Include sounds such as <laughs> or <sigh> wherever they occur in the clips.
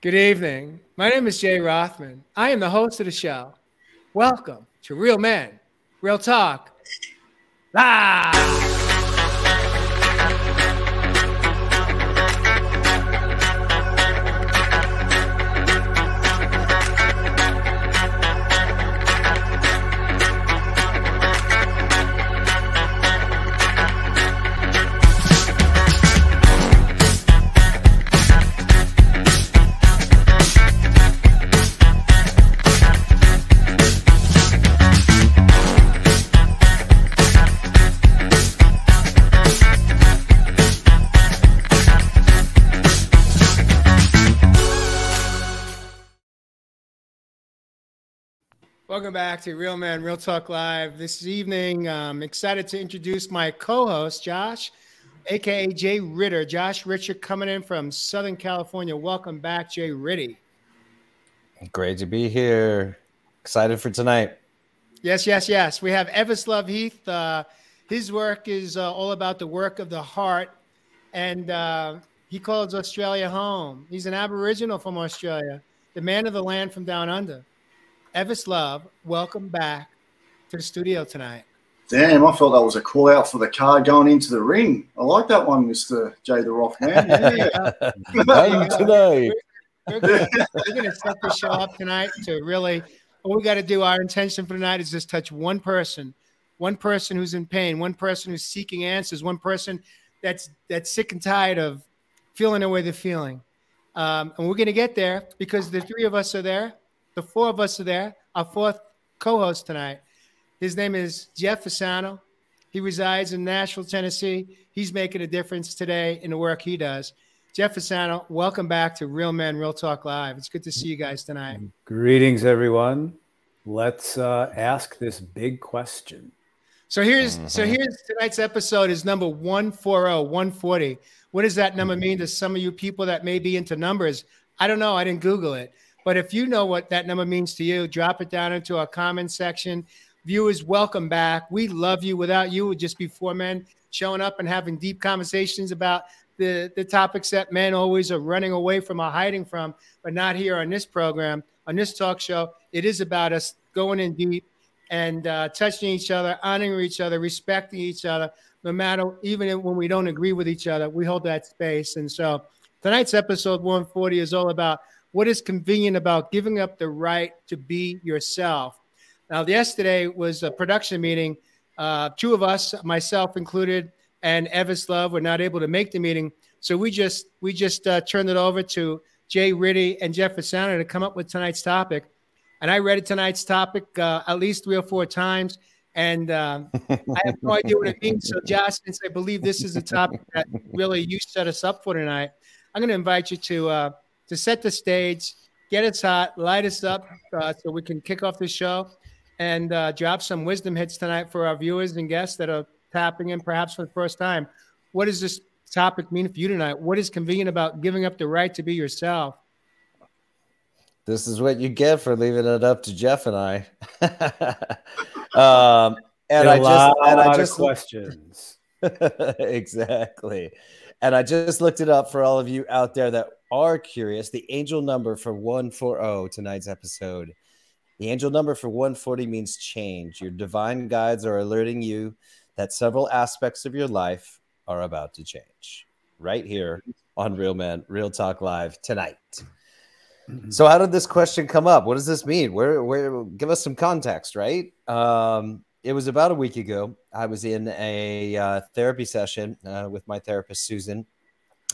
Good evening. My name is Jay Rothman. I am the host of the show. Welcome to Real Men, Real Talk. Ah! Welcome back to Real Men, Real Talk Live. This evening, I'm excited to introduce my co host, Josh, aka Jay Ritter. Josh Richard coming in from Southern California. Welcome back, Jay Ritty. Great to be here. Excited for tonight. Yes, yes, yes. We have Evislove Heath. Uh, his work is uh, all about the work of the heart, and uh, he calls Australia home. He's an Aboriginal from Australia, the man of the land from down under. Evislove, welcome back to the studio tonight. Damn, I felt that was a call out for the car going into the ring. I like that one, Mr. Jay the Rock man. <laughs> Yeah. today. We're going to set the show up tonight to really, all we got to do, our intention for tonight is just touch one person, one person who's in pain, one person who's seeking answers, one person that's that's sick and tired of feeling the way they're feeling. Um, and we're going to get there because the three of us are there the four of us are there. Our fourth co-host tonight. His name is Jeff Fasano. He resides in Nashville, Tennessee. He's making a difference today in the work he does. Jeff Fasano, welcome back to Real Men, Real Talk Live. It's good to see you guys tonight. Greetings, everyone. Let's uh, ask this big question. So here's mm-hmm. so here's tonight's episode is number 140, 140. What does that number mean to some of you people that may be into numbers? I don't know. I didn't Google it. But if you know what that number means to you, drop it down into our comment section. Viewers, welcome back. We love you. Without you, would just be four men showing up and having deep conversations about the, the topics that men always are running away from or hiding from, but not here on this program, on this talk show. It is about us going in deep and uh, touching each other, honoring each other, respecting each other, no matter even when we don't agree with each other, we hold that space. And so tonight's episode 140 is all about what is convenient about giving up the right to be yourself? Now, yesterday was a production meeting. Uh, two of us, myself included, and Evis Love, were not able to make the meeting, so we just we just uh, turned it over to Jay Ritty and Jeff Fasano to come up with tonight's topic. And I read tonight's topic uh, at least three or four times, and uh, <laughs> I have no idea what it means. So, Josh, since I believe this is a topic that really you set us up for tonight, I'm going to invite you to uh, to set the stage, get us hot, light us up uh, so we can kick off the show and uh, drop some wisdom hits tonight for our viewers and guests that are tapping in perhaps for the first time. What does this topic mean for you tonight? What is convenient about giving up the right to be yourself? This is what you get for leaving it up to Jeff and I. <laughs> um, and I just and I just questions. <laughs> exactly. And I just looked it up for all of you out there that are curious, the angel number for 140 tonight's episode. The angel number for 140 means change. Your divine guides are alerting you that several aspects of your life are about to change. Right here on Real Men, Real Talk Live tonight. Mm-hmm. So, how did this question come up? What does this mean? Where, where? Give us some context, right? Um, it was about a week ago. I was in a uh, therapy session uh, with my therapist Susan,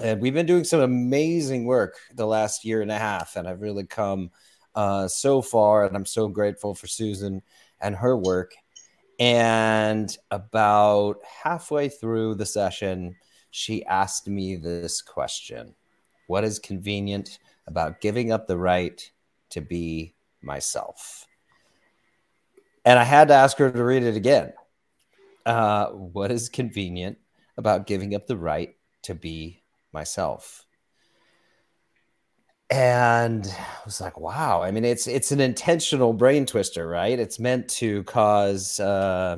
and we've been doing some amazing work the last year and a half and i've really come uh, so far and i'm so grateful for susan and her work. And about halfway through the session she asked me this question what is convenient about giving up the right to be myself? And i had to ask her to read it again. Uh, what is convenient about giving up the right to be myself. And I was like, wow. I mean, it's it's an intentional brain twister, right? It's meant to cause uh,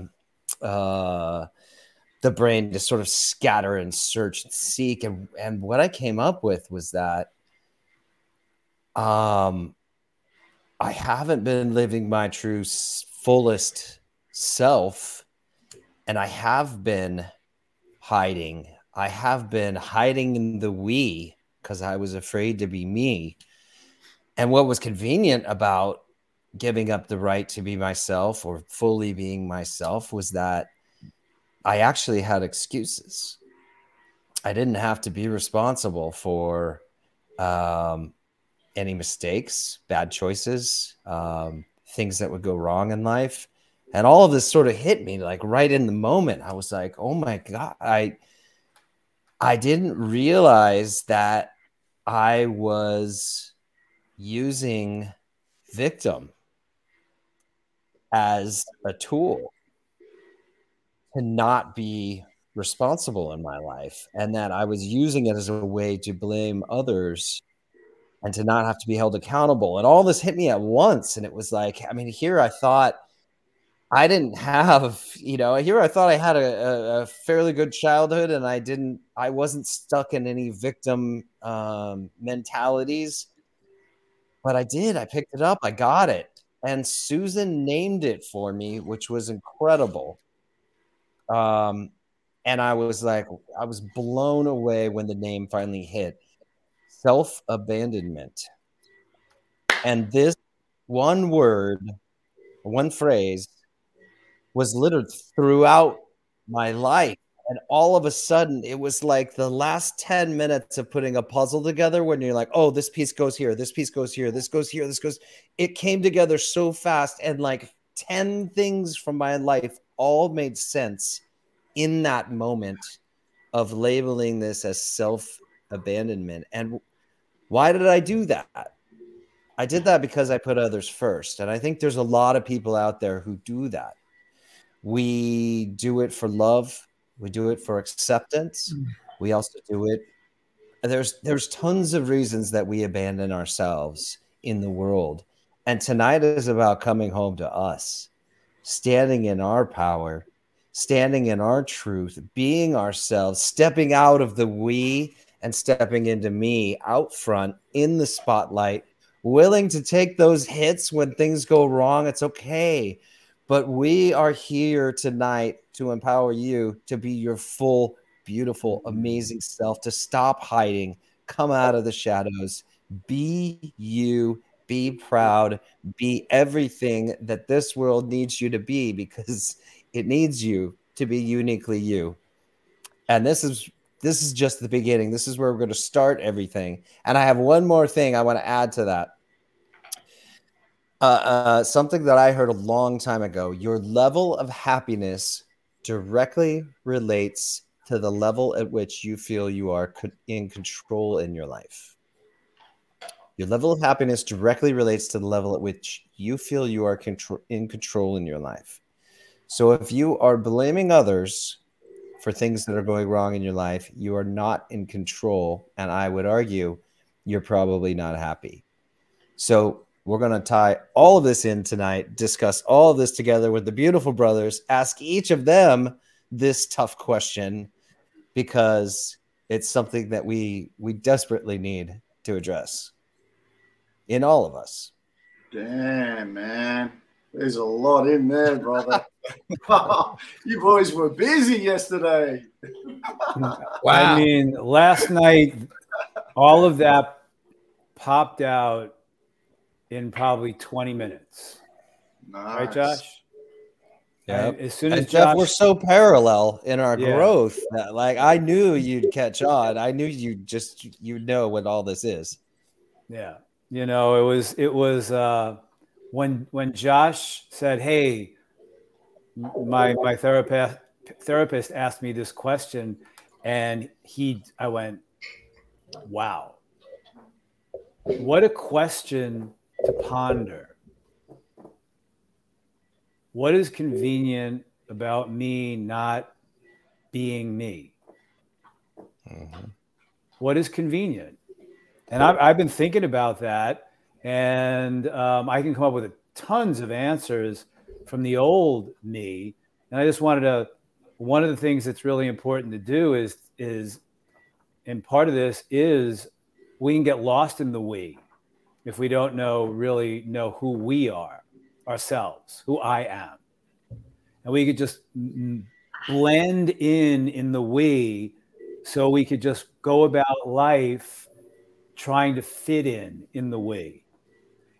uh, the brain to sort of scatter and search and seek. And and what I came up with was that um, I haven't been living my true fullest self, and I have been hiding. I have been hiding in the we because I was afraid to be me. And what was convenient about giving up the right to be myself or fully being myself was that I actually had excuses. I didn't have to be responsible for um, any mistakes, bad choices, um, things that would go wrong in life. And all of this sort of hit me like right in the moment. I was like, oh my God, I I didn't realize that I was using victim as a tool to not be responsible in my life and that I was using it as a way to blame others and to not have to be held accountable. And all this hit me at once. And it was like, I mean, here I thought I didn't have, you know, here I thought I had a, a fairly good childhood and I didn't, I wasn't stuck in any victim um, mentalities. But I did. I picked it up. I got it. And Susan named it for me, which was incredible. Um, and I was like, I was blown away when the name finally hit self abandonment. And this one word, one phrase, was littered throughout my life. And all of a sudden, it was like the last 10 minutes of putting a puzzle together when you're like, oh, this piece goes here, this piece goes here, this goes here, this goes. It came together so fast. And like 10 things from my life all made sense in that moment of labeling this as self abandonment. And why did I do that? I did that because I put others first. And I think there's a lot of people out there who do that. We do it for love, we do it for acceptance. Mm. We also do it there's there's tons of reasons that we abandon ourselves in the world. And tonight is about coming home to us, standing in our power, standing in our truth, being ourselves, stepping out of the we and stepping into me out front in the spotlight, willing to take those hits when things go wrong. It's okay. But we are here tonight to empower you to be your full, beautiful, amazing self, to stop hiding, come out of the shadows, be you, be proud, be everything that this world needs you to be because it needs you to be uniquely you. And this is this is just the beginning. This is where we're going to start everything. And I have one more thing I want to add to that. Uh, uh, something that I heard a long time ago. Your level of happiness directly relates to the level at which you feel you are in control in your life. Your level of happiness directly relates to the level at which you feel you are contro- in control in your life. So if you are blaming others for things that are going wrong in your life, you are not in control. And I would argue you're probably not happy. So we're going to tie all of this in tonight, discuss all of this together with the beautiful brothers, ask each of them this tough question because it's something that we we desperately need to address in all of us. Damn, man. There's a lot in there, brother. <laughs> you boys were busy yesterday. wow. I mean, last night, all of that popped out in probably 20 minutes. Nice. Right, Josh? Yeah. As soon as Josh, Jeff, we're so parallel in our yeah. growth that, like, I knew you'd catch on. I knew you just you know what all this is. Yeah, you know, it was it was uh, when when Josh said, "Hey, my my therapist therapist asked me this question and he I went wow what a question to ponder what is convenient about me not being me mm-hmm. what is convenient and I've, I've been thinking about that and um, i can come up with tons of answers from the old me. And I just wanted to one of the things that's really important to do is is and part of this is we can get lost in the we. If we don't know really know who we are ourselves, who I am. And we could just blend in in the we so we could just go about life trying to fit in in the we.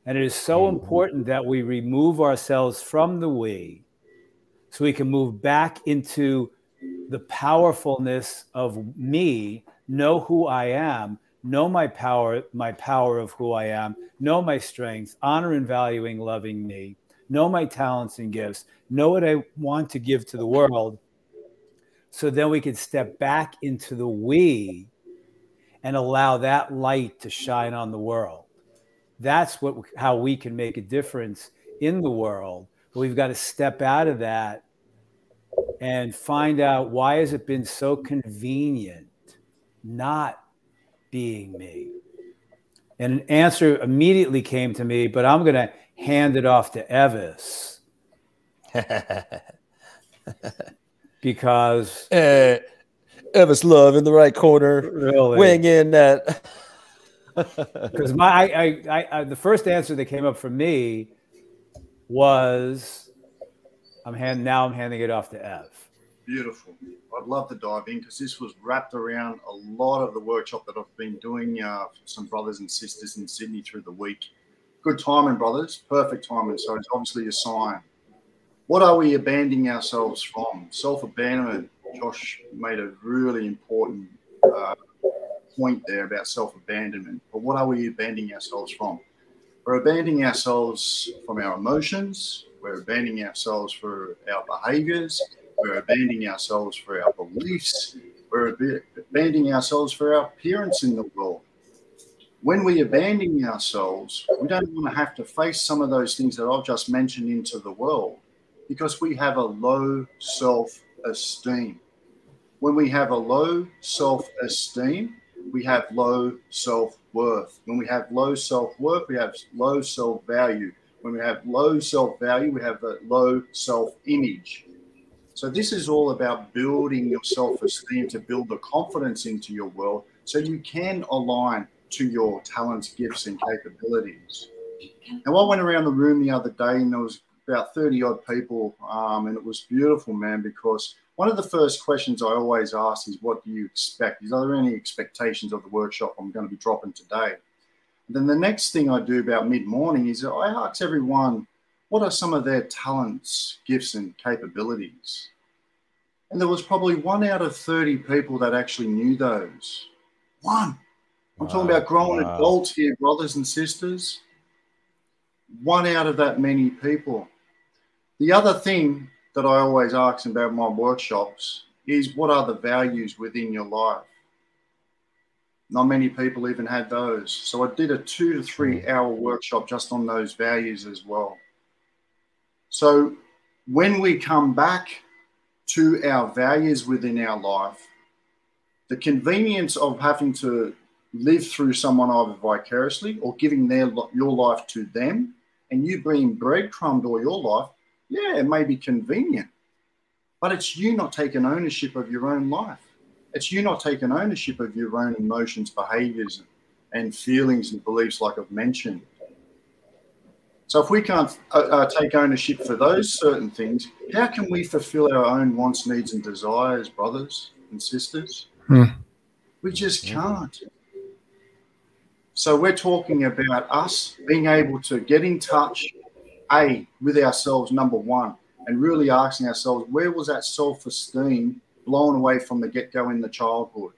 And it is so mm-hmm. important that we remove ourselves from the we so we can move back into the powerfulness of me, know who I am, know my power, my power of who I am, know my strengths, honor and valuing loving me, know my talents and gifts, know what I want to give to the world. So then we can step back into the we and allow that light to shine on the world. That's what how we can make a difference in the world. But we've got to step out of that and find out why has it been so convenient not being me? And an answer immediately came to me, but I'm going to hand it off to Evis. <laughs> because uh, Evis Love in the right corner, really? weighing in that. <laughs> <laughs> Because my, I, I, I, the first answer that came up for me was, I'm hand now I'm handing it off to Ev. Beautiful. I'd love to dive in because this was wrapped around a lot of the workshop that I've been doing uh, for some brothers and sisters in Sydney through the week. Good timing, brothers. Perfect timing. So it's obviously a sign. What are we abandoning ourselves from? Self abandonment. Josh made a really important uh, point there about self abandonment. But what are we abandoning ourselves from? We're abandoning ourselves from our emotions. We're abandoning ourselves for our behaviors. We're abandoning ourselves for our beliefs. We're abandoning ourselves for our appearance in the world. When we abandon ourselves, we don't want to have to face some of those things that I've just mentioned into the world because we have a low self esteem. When we have a low self esteem, we have low self worth. When we have low self worth, we have low self value. When we have low self value, we have a low self image. So this is all about building your self-esteem to build the confidence into your world so you can align to your talents, gifts, and capabilities. Now, I went around the room the other day and there was about 30 odd people, um, and it was beautiful, man, because one of the first questions I always ask is, What do you expect? Is there any expectations of the workshop I'm going to be dropping today? And then the next thing I do about mid morning is I ask everyone, what are some of their talents, gifts, and capabilities? And there was probably one out of 30 people that actually knew those. One. I'm wow. talking about grown wow. adults here, brothers and sisters. One out of that many people. The other thing that I always ask about my workshops is what are the values within your life? Not many people even had those. So I did a two to three hmm. hour workshop just on those values as well. So when we come back to our values within our life, the convenience of having to live through someone either vicariously or giving their your life to them, and you being breadcrumbed all your life, yeah, it may be convenient, but it's you not taking ownership of your own life. It's you not taking ownership of your own emotions, behaviors, and feelings and beliefs, like I've mentioned. So if we can't uh, uh, take ownership for those certain things, how can we fulfill our own wants, needs, and desires, brothers and sisters? Hmm. We just can't. So we're talking about us being able to get in touch, a with ourselves, number one, and really asking ourselves, where was that self-esteem blown away from the get-go in the childhood?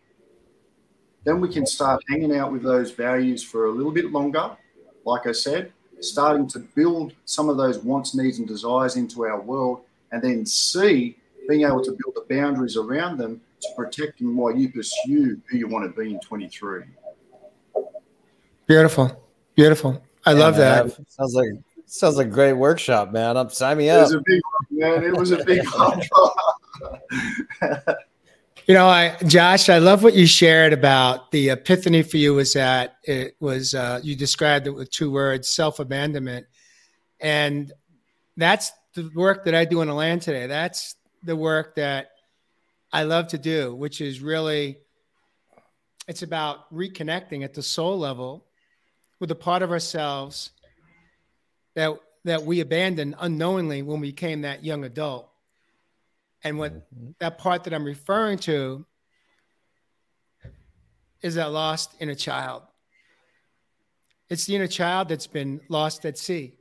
Then we can start hanging out with those values for a little bit longer, like I said, starting to build some of those wants, needs, and desires into our world, and then see being able to build the boundaries around them to protect them while you pursue who you want to be in 23. Beautiful, beautiful. I yeah, love man, that. Sounds like sounds like a great workshop, man. I'm sign me up. It was a big one, man. It was a big <laughs> one. <laughs> You know, I Josh, I love what you shared about the epiphany for you was that it was uh, you described it with two words, self abandonment, and that's the work that I do in the land today. That's the work that I love to do, which is really it's about reconnecting at the soul level with a part of ourselves that that we abandoned unknowingly when we became that young adult. And what mm-hmm. that part that I'm referring to is that lost inner child. It's the inner child that's been lost at sea.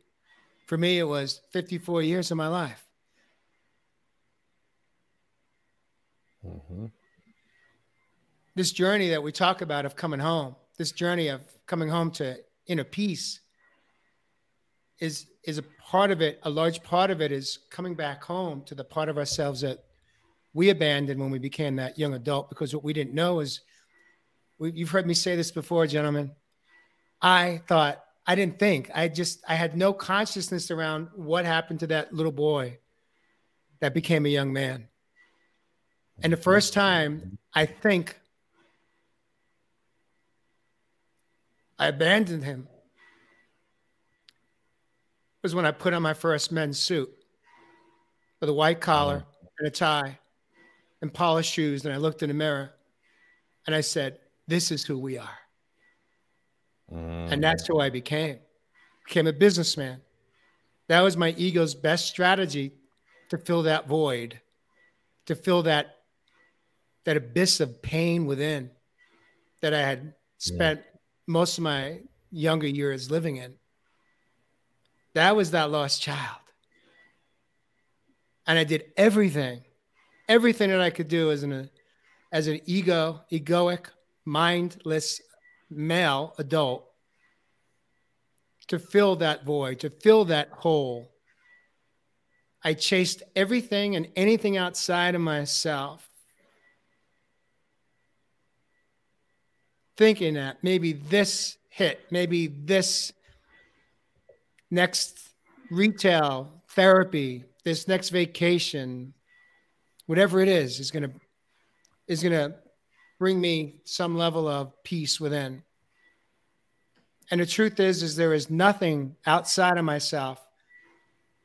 For me, it was 54 years of my life. Mm-hmm. This journey that we talk about of coming home, this journey of coming home to inner peace, is is a part of it. A large part of it is coming back home to the part of ourselves that we abandoned when we became that young adult. Because what we didn't know is, we, you've heard me say this before, gentlemen. I thought I didn't think. I just I had no consciousness around what happened to that little boy that became a young man. And the first time I think I abandoned him was when I put on my first men's suit with a white collar and a tie and polished shoes. And I looked in the mirror and I said, This is who we are. Mm. And that's who I became. Became a businessman. That was my ego's best strategy to fill that void, to fill that that abyss of pain within that I had spent yeah. most of my younger years living in. That was that lost child. And I did everything, everything that I could do as an as an ego, egoic, mindless male adult to fill that void, to fill that hole. I chased everything and anything outside of myself thinking that maybe this hit, maybe this next retail therapy, this next vacation, whatever it is, is gonna is gonna bring me some level of peace within. And the truth is, is there is nothing outside of myself.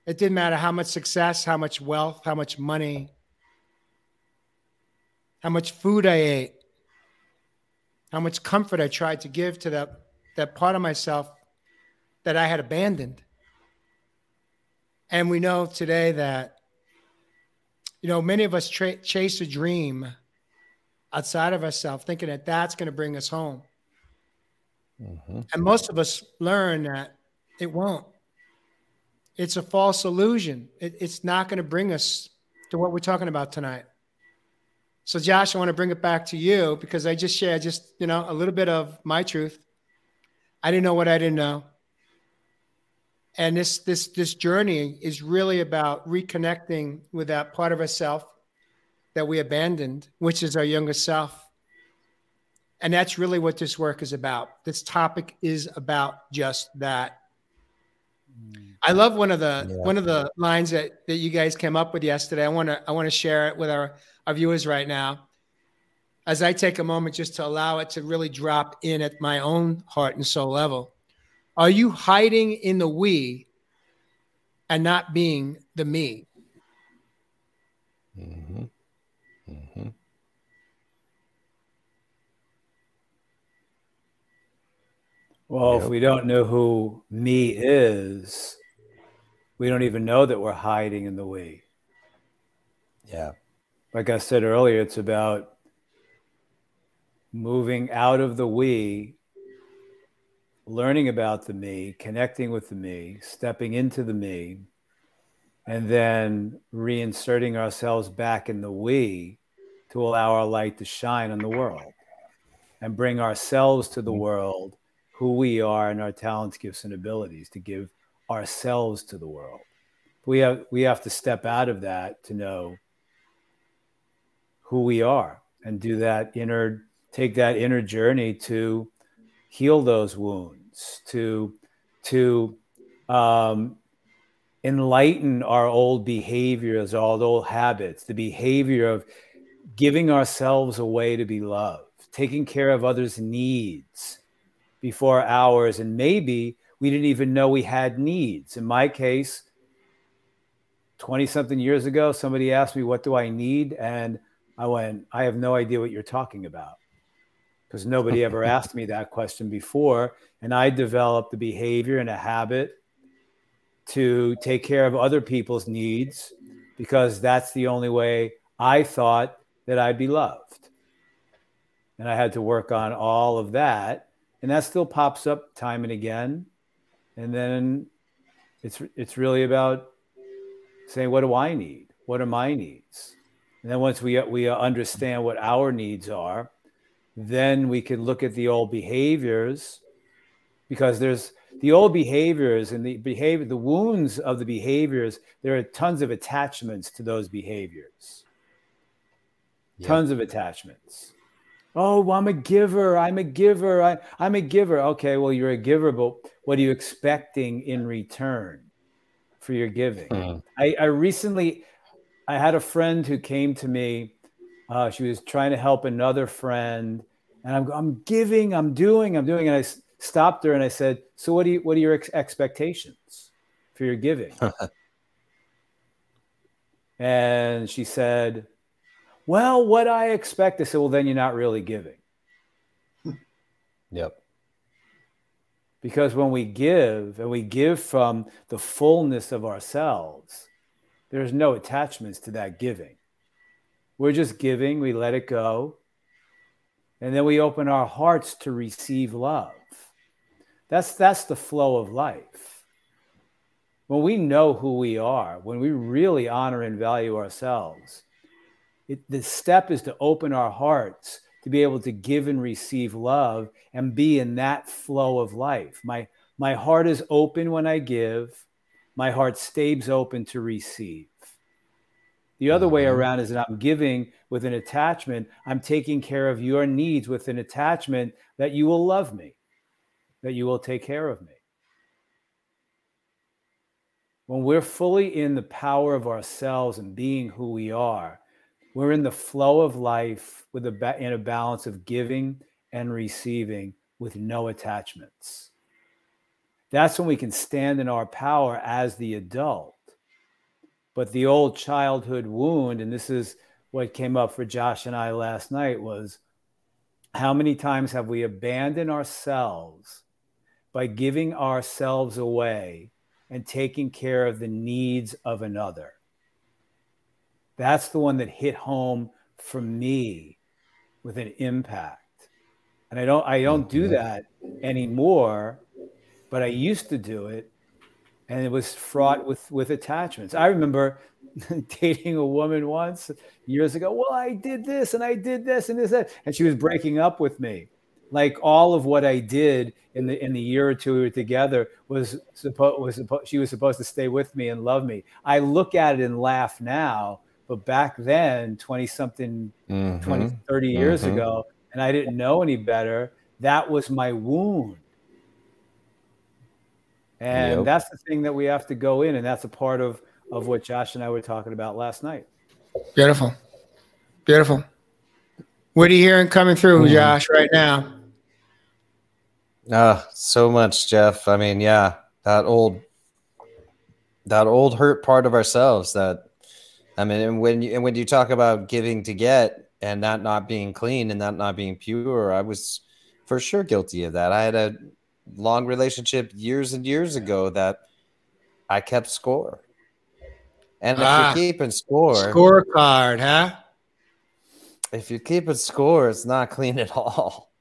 It didn't matter how much success, how much wealth, how much money, how much food I ate how much comfort I tried to give to that, that part of myself that I had abandoned. And we know today that, you know, many of us tra- chase a dream outside of ourselves, thinking that that's going to bring us home. Mm-hmm. And most of us learn that it won't. It's a false illusion. It, it's not going to bring us to what we're talking about tonight. So, Josh, I want to bring it back to you because I just shared just, you know, a little bit of my truth. I didn't know what I didn't know. And this this this journey is really about reconnecting with that part of ourself that we abandoned, which is our younger self. And that's really what this work is about. This topic is about just that. I love one of the yeah. one of the lines that, that you guys came up with yesterday. I want to I want to share it with our our viewers right now as I take a moment just to allow it to really drop in at my own heart and soul level. Are you hiding in the we and not being the me? Mm-hmm. Mm-hmm. Well, yep. if we don't know who me is, we don't even know that we're hiding in the we. Yeah like I said earlier, it's about moving out of the we, learning about the me, connecting with the me, stepping into the me, and then reinserting ourselves back in the we to allow our light to shine on the world and bring ourselves to the mm-hmm. world, who we are and our talents, gifts, and abilities to give ourselves to the world. We have we have to step out of that to know who we are and do that inner take that inner journey to heal those wounds to to um, enlighten our old behaviors our old habits the behavior of giving ourselves away to be loved taking care of others needs before ours. And maybe we didn't even know we had needs. In my case 20 something years ago somebody asked me what do i need? And I went, I have no idea what you're talking about because nobody ever <laughs> asked me that question before. And I developed the behavior and a habit to take care of other people's needs because that's the only way I thought that I'd be loved. And I had to work on all of that. And that still pops up time and again. And then it's it's really about saying, what do I need? What are my needs? And then once we we understand what our needs are, then we can look at the old behaviors because there's the old behaviors and the behavior the wounds of the behaviors there are tons of attachments to those behaviors yep. tons of attachments oh i'm a giver i'm a giver I, i'm a giver okay well you're a giver but what are you expecting in return for your giving mm-hmm. I, I recently i had a friend who came to me uh, she was trying to help another friend, and I'm, I'm giving, I'm doing, I'm doing, and I stopped her and I said, "So what do you, what are your ex- expectations for your giving?" <laughs> and she said, "Well, what I expect." I said, "Well, then you're not really giving." yep. Because when we give and we give from the fullness of ourselves, there's no attachments to that giving. We're just giving, we let it go. And then we open our hearts to receive love. That's, that's the flow of life. When we know who we are, when we really honor and value ourselves, it, the step is to open our hearts to be able to give and receive love and be in that flow of life. My, my heart is open when I give, my heart stays open to receive. The other way mm-hmm. around is that I'm giving with an attachment. I'm taking care of your needs with an attachment that you will love me, that you will take care of me. When we're fully in the power of ourselves and being who we are, we're in the flow of life with a in a balance of giving and receiving with no attachments. That's when we can stand in our power as the adult but the old childhood wound, and this is what came up for Josh and I last night, was how many times have we abandoned ourselves by giving ourselves away and taking care of the needs of another? That's the one that hit home for me with an impact. And I don't I don't do mm-hmm. that anymore, but I used to do it and it was fraught with with attachments. I remember <laughs> dating a woman once years ago. Well, I did this and I did this and this that, and she was breaking up with me. Like all of what I did in the in the year or two we were together was supposed was supposed she was supposed to stay with me and love me. I look at it and laugh now, but back then, 20 something, mm-hmm. 20, 30 years mm-hmm. ago, and I didn't know any better. That was my wound and yep. that's the thing that we have to go in, and that's a part of of what Josh and I were talking about last night. Beautiful, beautiful. What are you hearing coming through, mm. Josh, right now? Ah, uh, so much, Jeff. I mean, yeah, that old, that old hurt part of ourselves. That, I mean, and when you and when you talk about giving to get and that not being clean and that not being pure, I was for sure guilty of that. I had a long relationship years and years ago that I kept score. And if ah, you're keeping score, scorecard, huh? If you're keeping score, it's not clean at all.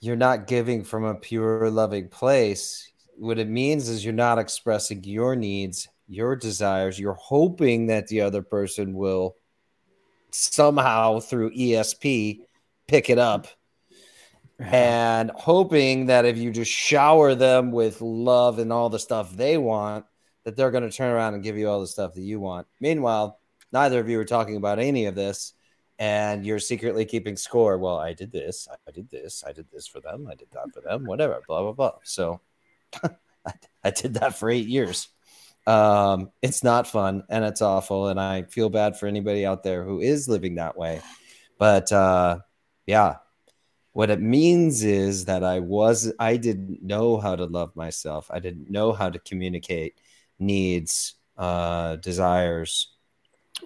You're not giving from a pure, loving place. What it means is you're not expressing your needs, your desires. You're hoping that the other person will somehow through ESP pick it up and hoping that if you just shower them with love and all the stuff they want, that they're going to turn around and give you all the stuff that you want. Meanwhile, neither of you are talking about any of this, and you're secretly keeping score. Well, I did this, I did this, I did this for them, I did that for them, whatever, blah blah blah. So, <laughs> I, did that for eight years. Um, it's not fun and it's awful, and I feel bad for anybody out there who is living that way. But uh, yeah, what it means is that I was I didn't know how to love myself. I didn't know how to communicate needs, uh, desires,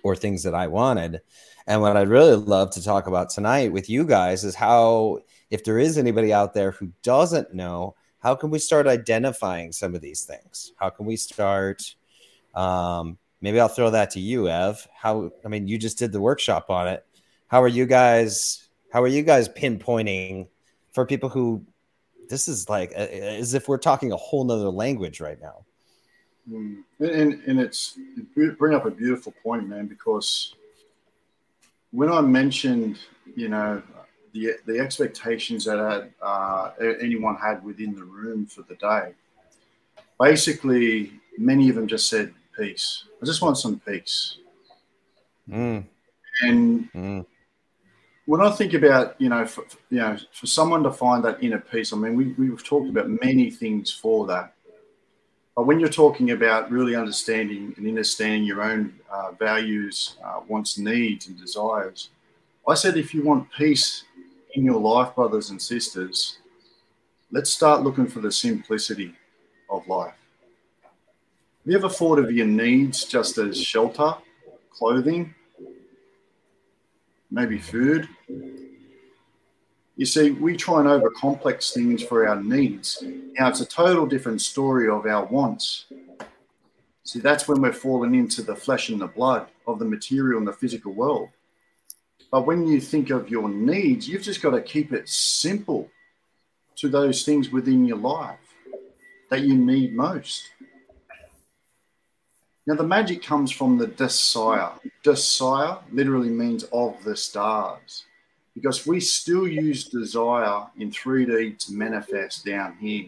or things that I wanted. And what I'd really love to talk about tonight with you guys is how if there is anybody out there who doesn't know, how can we start identifying some of these things? How can we start? Um, maybe I'll throw that to you, Ev. How? I mean, you just did the workshop on it. How are you guys? How are you guys pinpointing for people who this is like as if we're talking a whole nother language right now? Mm. And, and it's bring up a beautiful point, man, because when I mentioned, you know, the, the expectations that had, uh, anyone had within the room for the day, basically, many of them just said, peace. I just want some peace. Mm. And mm. When I think about, you know, for, you know, for someone to find that inner peace, I mean, we, we've talked about many things for that. But when you're talking about really understanding and understanding your own uh, values, uh, wants, needs, and desires, I said if you want peace in your life, brothers and sisters, let's start looking for the simplicity of life. Have you ever thought of your needs just as shelter, clothing, maybe food? You see, we try and overcomplex things for our needs. Now, it's a total different story of our wants. See, that's when we're falling into the flesh and the blood of the material and the physical world. But when you think of your needs, you've just got to keep it simple to those things within your life that you need most. Now, the magic comes from the desire. Desire literally means of the stars because we still use desire in 3D to manifest down here.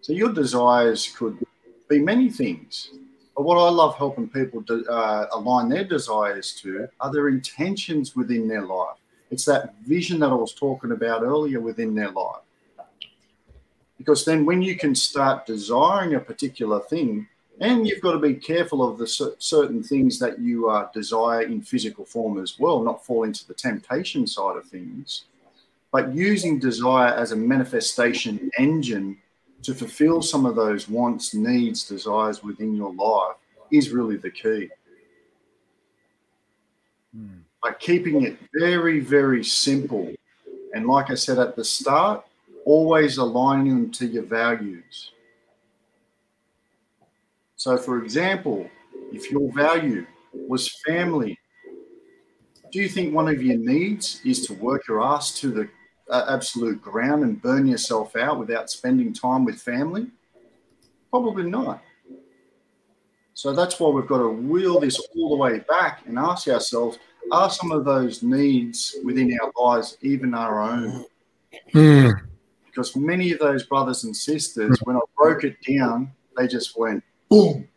So your desires could be many things. But what I love helping people to, uh, align their desires to are their intentions within their life. It's that vision that I was talking about earlier within their life. Because then when you can start desiring a particular thing, and you've got to be careful of the certain things that you uh, desire in physical form as well, not fall into the temptation side of things. But using desire as a manifestation engine to fulfill some of those wants, needs, desires within your life is really the key. Hmm. Like keeping it very, very simple. And like I said at the start, always aligning them to your values so, for example, if your value was family, do you think one of your needs is to work your ass to the uh, absolute ground and burn yourself out without spending time with family? Probably not. So that's why we've got to wheel this all the way back and ask ourselves are some of those needs within our lives even our own? Mm. Because many of those brothers and sisters, when I broke it down, they just went, boom,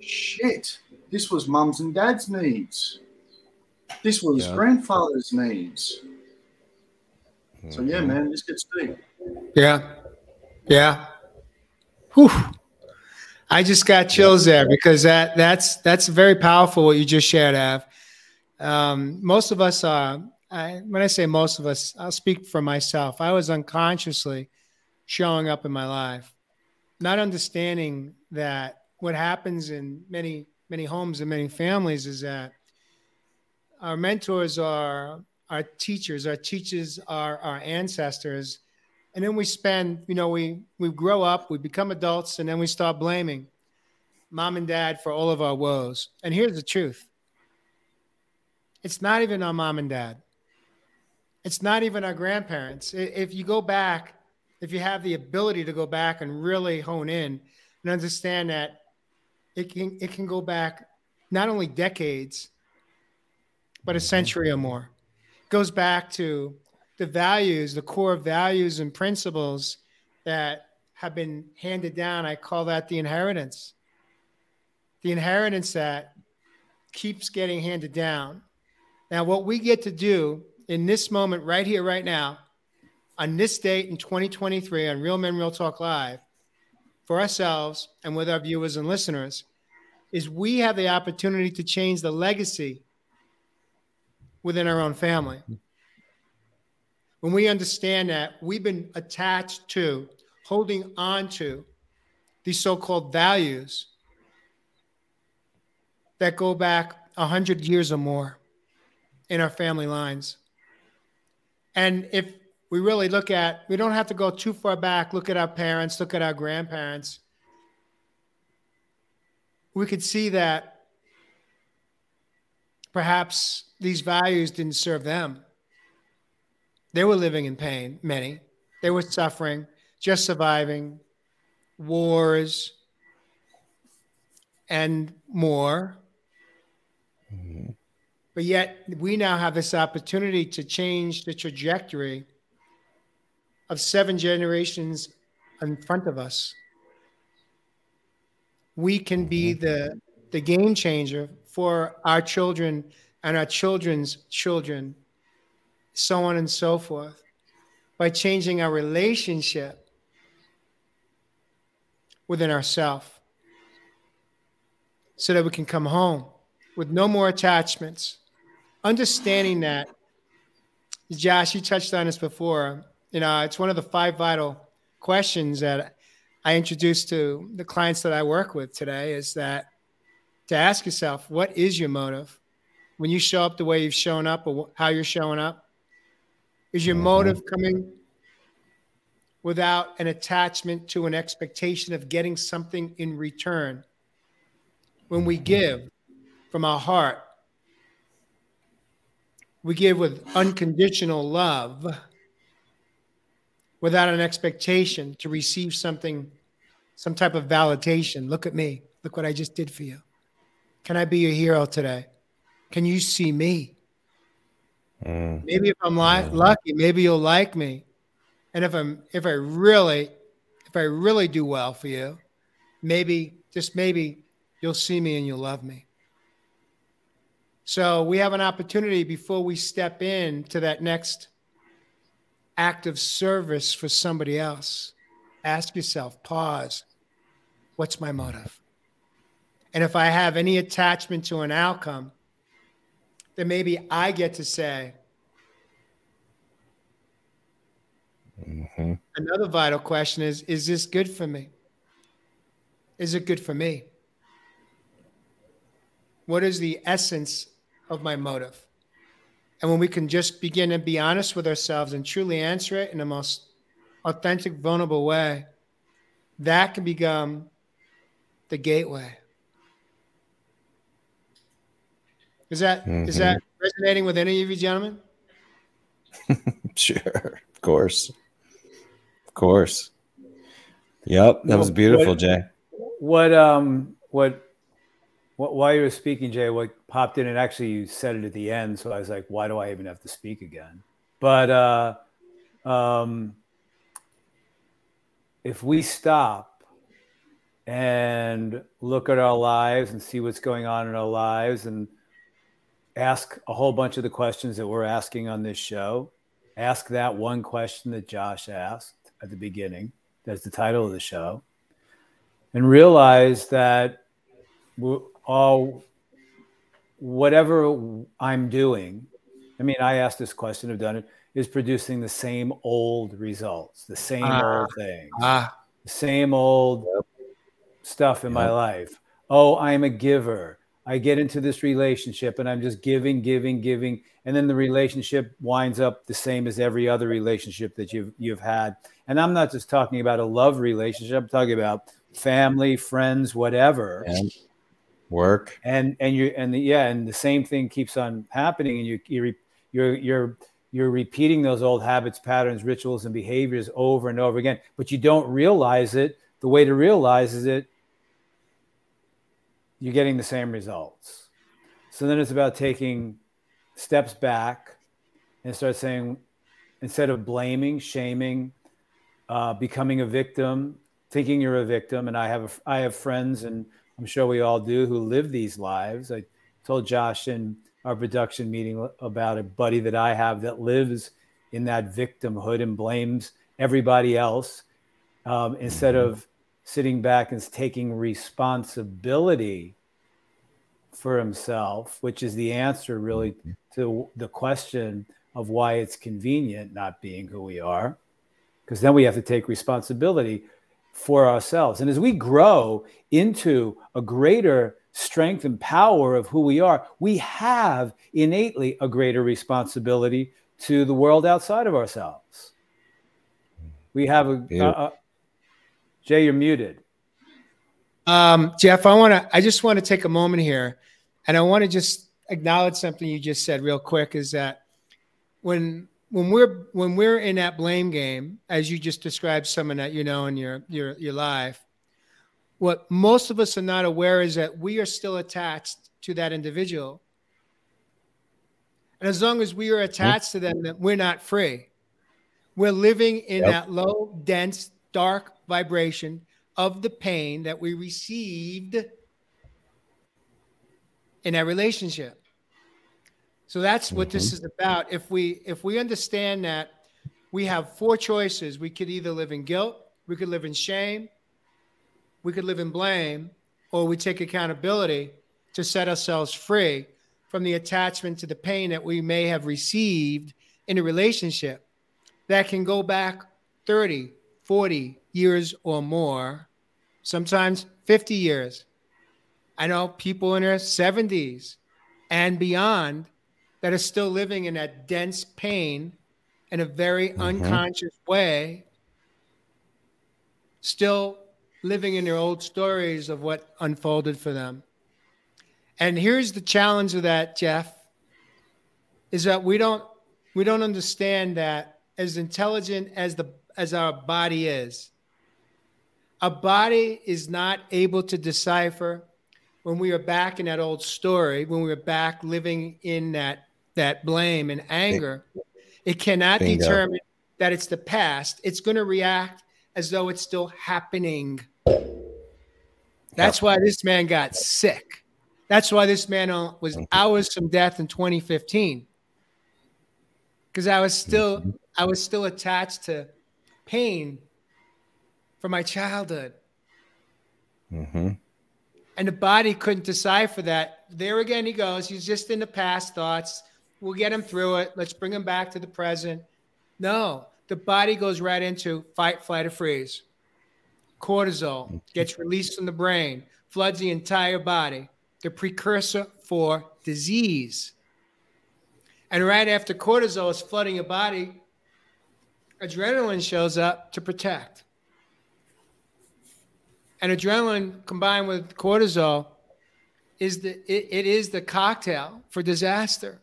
shit, this was mum's and dad's needs. This was yeah. grandfather's needs. Mm-hmm. So yeah, mm-hmm. man, this gets deep. Yeah, yeah. Whew. I just got chills there because that that's that's very powerful what you just shared, Av. Um, most of us are. I, when I say most of us, I'll speak for myself. I was unconsciously showing up in my life, not understanding that what happens in many many homes and many families is that our mentors are our teachers. Our teachers are our ancestors. And then we spend you know we we grow up we become adults and then we start blaming mom and dad for all of our woes. And here's the truth. It's not even our mom and dad. It's not even our grandparents. If you go back if you have the ability to go back and really hone in and understand that it can it can go back not only decades, but a mm-hmm. century or more. It goes back to the values, the core values and principles that have been handed down. I call that the inheritance. The inheritance that keeps getting handed down. Now, what we get to do in this moment, right here, right now, on this date in 2023 on Real Men Real Talk Live, for ourselves and with our viewers and listeners is we have the opportunity to change the legacy within our own family. When we understand that we've been attached to, holding on to these so called values that go back 100 years or more in our family lines. And if we really look at, we don't have to go too far back, look at our parents, look at our grandparents. We could see that perhaps these values didn't serve them. They were living in pain, many. They were suffering, just surviving, wars, and more. Mm-hmm. But yet, we now have this opportunity to change the trajectory of seven generations in front of us. We can be mm-hmm. the, the game changer for our children and our children's children, so on and so forth, by changing our relationship within ourselves so that we can come home with no more attachments. Understanding that, Josh, you touched on this before. You know, it's one of the five vital questions that I introduce to the clients that I work with today is that to ask yourself, what is your motive? When you show up the way you've shown up or how you're showing up, is your mm-hmm. motive coming without an attachment to an expectation of getting something in return? when we give from our heart, we give with unconditional love without an expectation to receive something, some type of validation. Look at me. Look what I just did for you. Can I be your hero today? Can you see me? Mm. Maybe if I'm li- mm. lucky, maybe you'll like me. And if I'm if I really if I really do well for you, maybe just maybe you'll see me and you'll love me. So we have an opportunity before we step in to that next act of service for somebody else. Ask yourself, pause, what's my motive? And if I have any attachment to an outcome, then maybe I get to say, mm-hmm. another vital question is Is this good for me? Is it good for me? What is the essence of my motive? And when we can just begin to be honest with ourselves and truly answer it in the most authentic, vulnerable way, that can become the gateway. Is that mm-hmm. is that resonating with any of you gentlemen? <laughs> sure, of course, of course. Yep, that was beautiful, what, Jay. What um what while you were speaking, Jay, what popped in, and actually you said it at the end, so I was like, why do I even have to speak again? But uh, um, if we stop and look at our lives and see what's going on in our lives and ask a whole bunch of the questions that we're asking on this show, ask that one question that Josh asked at the beginning. That's the title of the show. And realize that all whatever I'm doing, I mean, I asked this question, I've done it, is producing the same old results, the same uh, old things, uh, the same old stuff in my life. Oh, I'm a giver. I get into this relationship and I'm just giving, giving, giving, and then the relationship winds up the same as every other relationship that you've you've had. And I'm not just talking about a love relationship. I'm talking about family, friends, whatever work. And and you and the, yeah and the same thing keeps on happening and you you're you're you're you're repeating those old habits patterns rituals and behaviors over and over again but you don't realize it. The way to realize is it you're getting the same results. So then it's about taking steps back and start saying instead of blaming shaming uh, becoming a victim thinking you're a victim and i have a, i have friends and I'm sure we all do who live these lives. I told Josh in our production meeting about a buddy that I have that lives in that victimhood and blames everybody else um, instead of sitting back and taking responsibility for himself, which is the answer really to the question of why it's convenient not being who we are. Because then we have to take responsibility for ourselves. And as we grow into a greater strength and power of who we are, we have innately a greater responsibility to the world outside of ourselves. We have a, Yeah. uh, uh, Jay, you're muted. Um, Jeff, I want to. I just want to take a moment here, and I want to just acknowledge something you just said real quick. Is that when when we're when we're in that blame game, as you just described, someone that you know in your your your life, what most of us are not aware is that we are still attached to that individual, and as long as we are mm-hmm. attached to them, that we're not free. We're living in Yep. that low, dense, dark vibration of the pain that we received in that relationship. So that's what this mm-hmm. is about. If we if we understand that we have four choices, we could either live in guilt, we could live in shame, we could live in blame, or we take accountability to set ourselves free from the attachment to the pain that we may have received in a relationship that can go back 30, 40 years or more, sometimes 50 years. I know people in their 70s and beyond that are still living in that dense pain in a very mm-hmm. unconscious way, still living in their old stories of what unfolded for them. And here's the challenge of that, Jeff, is that we don't we don't understand that as intelligent as the as our body is, a body is not able to decipher when we are back in that old story, when we are back living in that that blame and anger. It cannot Bingo. determine that it's the past. It's going to react as though it's still happening. That's why this man got sick. That's why this man uh, was hours from death in 2015. Because I was still I was still attached to pain from my childhood. hmm And the body couldn't decipher that. There again he goes. He's just in the past thoughts. We'll get him through it. Let's bring him back to the present. No, the body goes right into fight, flight, or freeze. Cortisol gets released from the brain, floods the entire body, the precursor for disease. And right after cortisol is flooding your body, adrenaline shows up to protect. And adrenaline combined with cortisol is the it, it is the cocktail for disaster.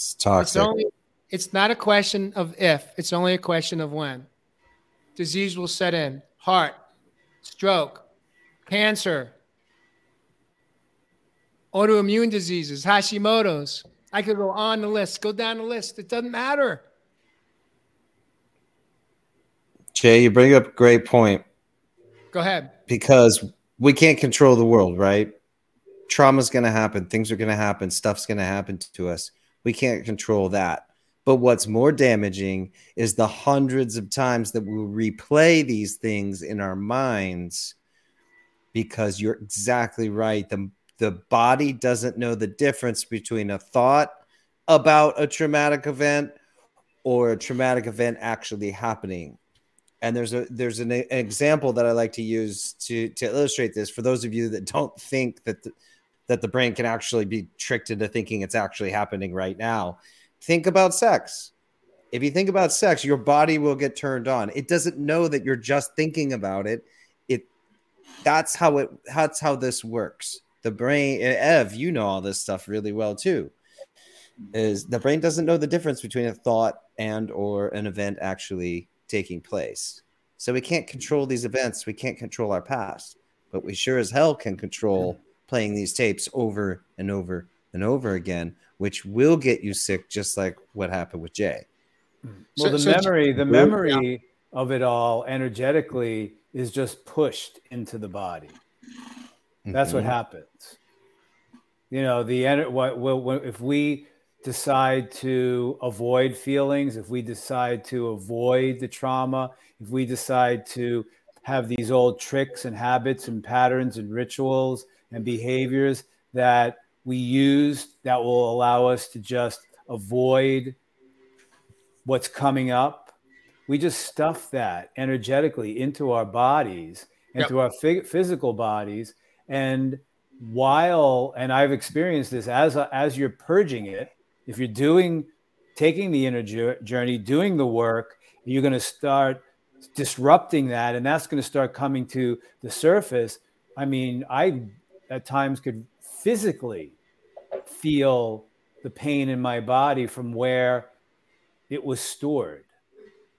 It's It's toxic. only it's not a question of if, it's only a question of when. Disease will set in. Heart, stroke, cancer, autoimmune diseases, Hashimoto's. I could go on the list, go down the list. It doesn't matter. Jay, you bring up a great point Go ahead. because we can't control the world, right? Trauma's going to happen, things are going to happen, stuff's going to happen to us. We can't control that. But what's more damaging is the hundreds of times that we replay these things in our minds because you're exactly right. The, the body doesn't know the difference between a thought about a traumatic event or a traumatic event actually happening and there's a there's an, an example that I like to use to to illustrate this for those of you that don't think that the, that the brain can actually be tricked into thinking it's actually happening right now. Think about sex. If you think about sex, your body will get turned on. It doesn't know that you're just thinking about it. It that's how it that's how this works. The brain, Ev, you know all this stuff really well too. Is the brain doesn't know the difference between a thought and or an event actually taking place. So we can't control these events. We can't control our past, but we sure as hell can control playing these tapes over and over and over again, which will get you sick, just like what happened with Jay. Well, So- the so- memory, the memory of it all energetically is just pushed into the body. That's what Mhm. happens. You know, the ener- what, what, what if we decide to avoid feelings, if we decide to avoid the trauma, if we decide to have these old tricks and habits and patterns and rituals and behaviors that we use that will allow us to just avoid what's coming up, we just stuff that energetically into our bodies, into our phy- physical bodies. And while, and I've experienced this as, as you're purging it, if you're doing, taking the inner journey, doing the work, you're going to start disrupting that, and that's going to start coming to the surface. I mean, I at times could physically feel the pain in my body from where it was stored.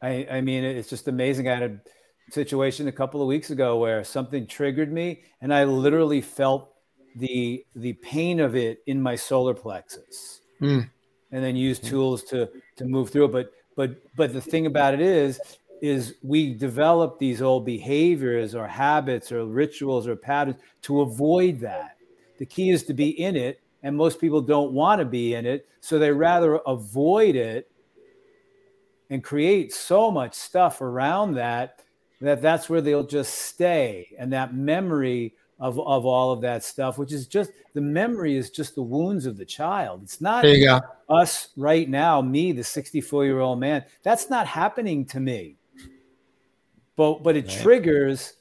I, I mean, it's just amazing. I had a situation a couple of weeks ago where something triggered me, and I literally felt the the pain of it in my solar plexus, mm. and then used tools to to move through it. But but but the thing about it is is we develop these old behaviors or habits or rituals or patterns to avoid that. The key is to be in it, and most people don't want to be in it, so they rather avoid it and create so much stuff around that that that's where they'll just stay. And that memory of, of all of that stuff which is just the memory is just the wounds of the child. It's not us right now me the 64 year old man. That's not happening to me but but it right. triggers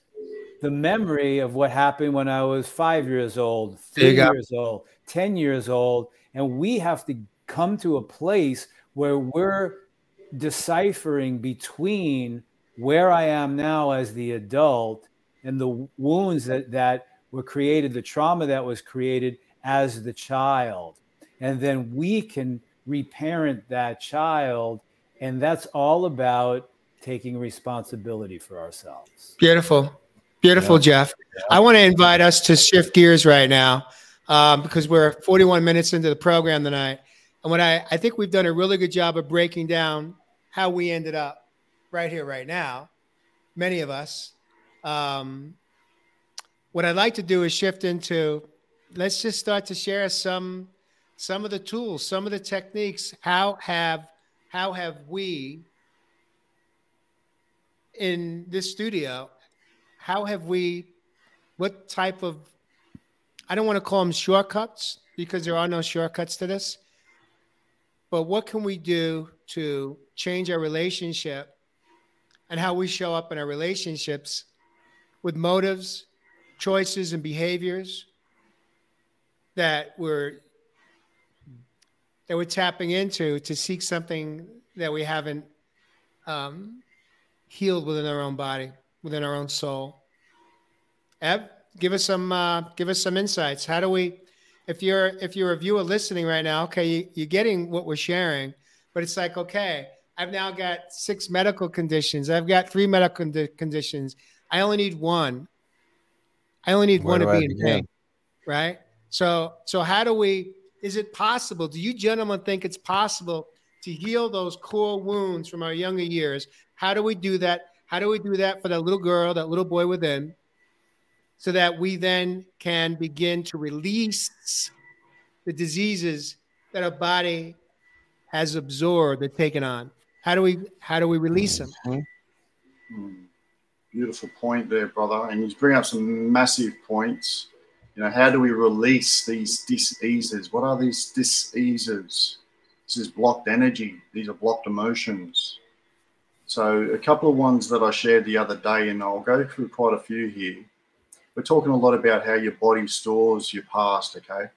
the memory of what happened when i was five years old three years old ten years old and we have to come to a place where we're deciphering between where I am now as the adult and the wounds that, that were created, the trauma that was created as the child. And then we can reparent that child. And that's all about taking responsibility for ourselves. Beautiful. Beautiful, yeah. Jeff. Yeah. I want to invite us to shift gears right now um, because we're 41 minutes into the program tonight. And what I, I think we've done a really good job of breaking down how we ended up right here, right now, many of us. Um, what I'd like to do is shift into let's just start to share some some of the tools, some of the techniques. How have how have we in this studio? How have we? What type of? I don't want to call them shortcuts because there are no shortcuts to this. But what can we do to change our relationship and how we show up in our relationships with motives, choices, and behaviors that we're that we're tapping into to seek something that we haven't um, healed within our own body, within our own soul. Ev, give us some uh, give us some insights. How do we, if you're if you're a viewer listening right now, okay, you, you're getting what we're sharing, but it's like okay, I've now got six medical conditions. I've got three medical conditions. I only need one. I only need Where one to be in pain. Right. So, so how do we, is it possible? Do you gentlemen think it's possible to heal those core wounds from our younger years? How do we do that? How do we do that for that little girl, that little boy within, so that we then can begin to release the diseases that our body has absorbed and taken on? How do we how do we release them? Mm-hmm. Beautiful point there, brother. And you bring up some massive points. You know, how do we release these diseases? What are these diseases? This is blocked energy. These are blocked emotions. So a couple of ones that I shared the other day, and I'll go through quite a few here. We're talking a lot about how your body stores your past, okay?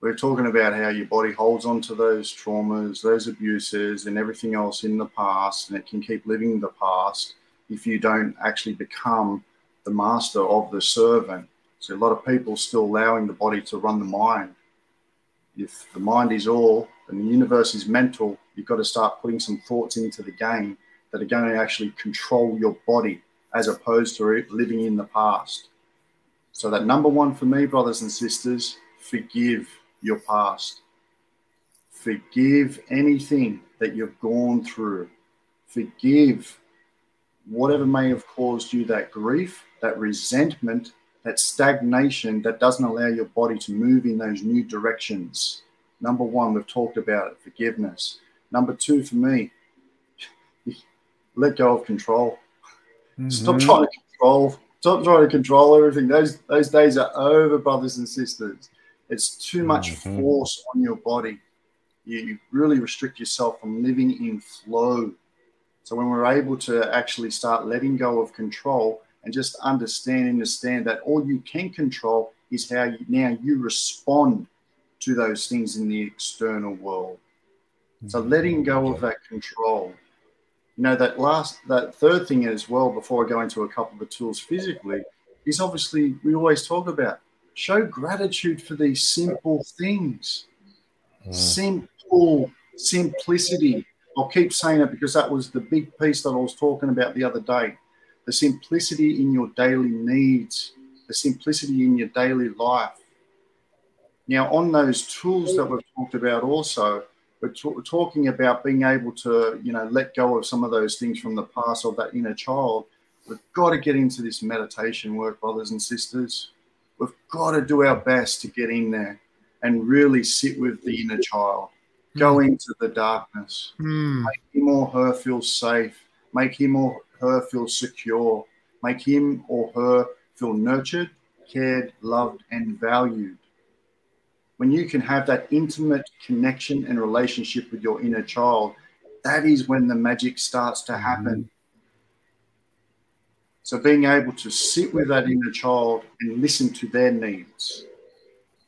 we're talking about how your body holds on to those traumas, those abuses, and everything else in the past, and it can keep living the past if you don't actually become the master of the servant. So, a lot of people still allowing the body to run the mind. If the mind is all and the universe is mental, you've got to start putting some thoughts into the game that are going to actually control your body as opposed to living in the past. So, that number one for me, brothers and sisters, forgive your past. Forgive anything that you've gone through. Forgive whatever may have caused you that grief, that resentment, that stagnation that doesn't allow your body to move in those new directions. Number one, we've talked about it forgiveness. Number two, for me, let go of control. Mm-hmm. Stop trying to control. Stop trying to control everything. Those those days are over, brothers and sisters. It's too much mm-hmm. force on your body. You, you really restrict yourself from living in flow. So when we're able to actually start letting go of control and just understand, understand that all you can control is how you, now you respond to those things in the external world. So mm-hmm. letting go of that control You know, that last, that third thing as well, before I go into a couple of the tools physically, is obviously we always talk about show gratitude for these simple things. Mm. Simple simplicity. I'll keep saying it because that was the big piece that I was talking about the other day. The simplicity in your daily needs, the simplicity in your daily life. Now, on those tools that we've talked about, also, we're, t- talking about being able to, you know, let go of some of those things from the past of that inner child. We've got to get into this meditation work, brothers and sisters. We've got to do our best to get in there and really sit with the inner child. Go hmm. into the darkness. Mm. Make him or her feel safe. Make him or her feel secure. Make him or her feel nurtured, cared, loved, and valued. When you can have that intimate connection and relationship with your inner child, that is when the magic starts to happen. So, being able to sit with that inner child and listen to their needs.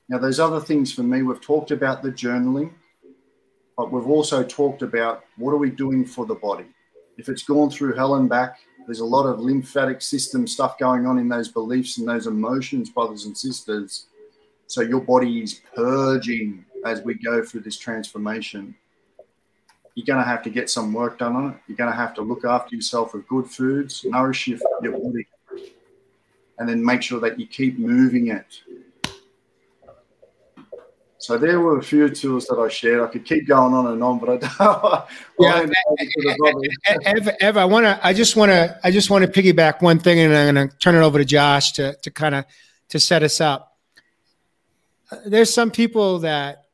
Now, there's other things for me. We've talked about the journaling, but we've also talked about what are we doing for the body. If it's gone through hell and back, there's a lot of lymphatic system stuff going on in those beliefs and those emotions, brothers and sisters. So, your body is purging as we go through this transformation you're going to have to get some work done on it. You're going to have to look after yourself with good foods, nourish your, your body, and then make sure that you keep moving it. So there were a few tools that I shared. I could keep going on and on, but I don't. <laughs> yeah, Ev, Ev, I want to. I just want to. I just want to piggyback one thing, and I'm going to turn it over to Josh to to kind of to set us up. There's some people that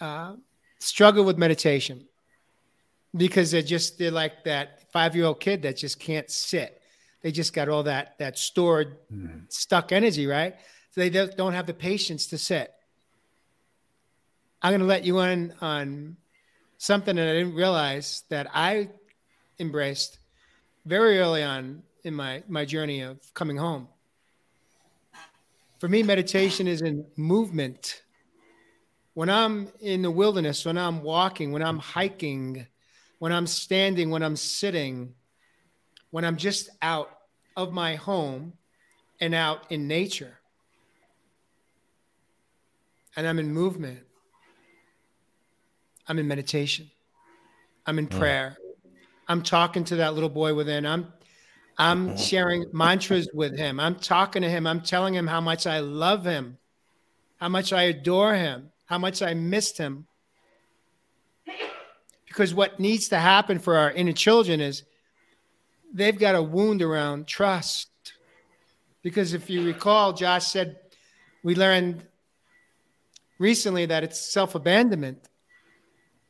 uh, struggle with meditation because they're just they're like that five year old kid that just can't sit. They just got all that that stored mm. stuck energy, right? So they don't have the patience to sit. I'm going to let you in on something that I didn't realize that I embraced very early on in my my journey of coming home. For me, meditation is in movement. When I'm in the wilderness, when I'm walking, when I'm hiking, when I'm standing, when I'm sitting, when I'm just out of my home and out in nature. And I'm in movement. I'm in meditation. I'm in prayer. I'm talking to that little boy within. I'm I'm mm-hmm. sharing mantras with him. I'm talking to him. I'm telling him how much I love him, how much I adore him, how much I missed him. Because what needs to happen for our inner children is they've got a wound around trust. Because if you recall, Josh said we learned recently that it's self abandonment.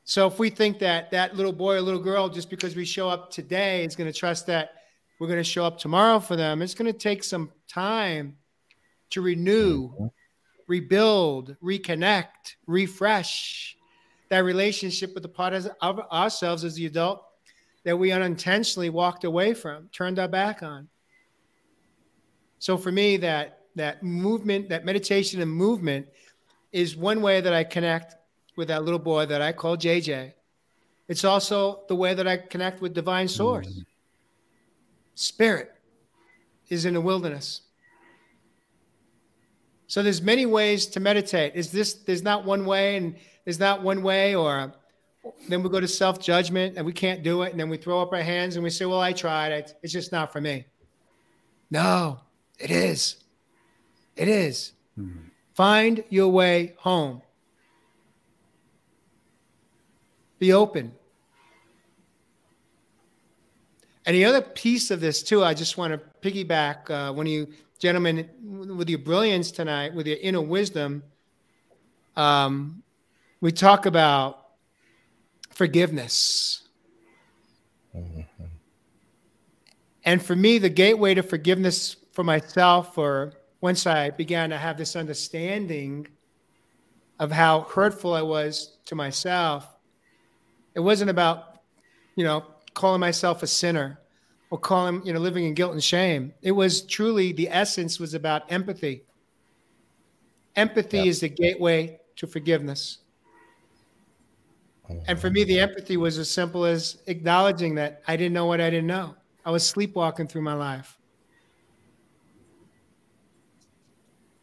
So if we think that that little boy or little girl, just because we show up today, is going to trust that we're going to show up tomorrow for them, it's going to take some time to renew, mm-hmm. rebuild, reconnect, refresh that relationship with the part of ourselves as the adult that we unintentionally walked away from, turned our back on. So for me, that that movement, that meditation and movement is one way that I connect with that little boy that I call JJ. It's also the way that I connect with divine source. Mm-hmm. Spirit is in the wilderness. So there's many ways to meditate. Is this there's not one way and is not one way, or then we go to self judgment and we can't do it, and then we throw up our hands and we say, "Well, I tried. It's just not for me." No, it is. It is. Mm-hmm. Find your way home. Be open. And the other piece of this too, I just want to piggyback uh, when you gentlemen with your brilliance tonight, with your inner wisdom. Um, we talk about forgiveness. Mm-hmm. And for me, the gateway to forgiveness for myself, or once I began to have this understanding of how hurtful I was to myself, it wasn't about, you know, calling myself a sinner or calling, you know, living in guilt and shame. It was truly the essence was about empathy. Empathy yep. is the gateway to forgiveness. And for me, the oh. empathy was as simple as acknowledging that I didn't know what I didn't know. I was sleepwalking through my life.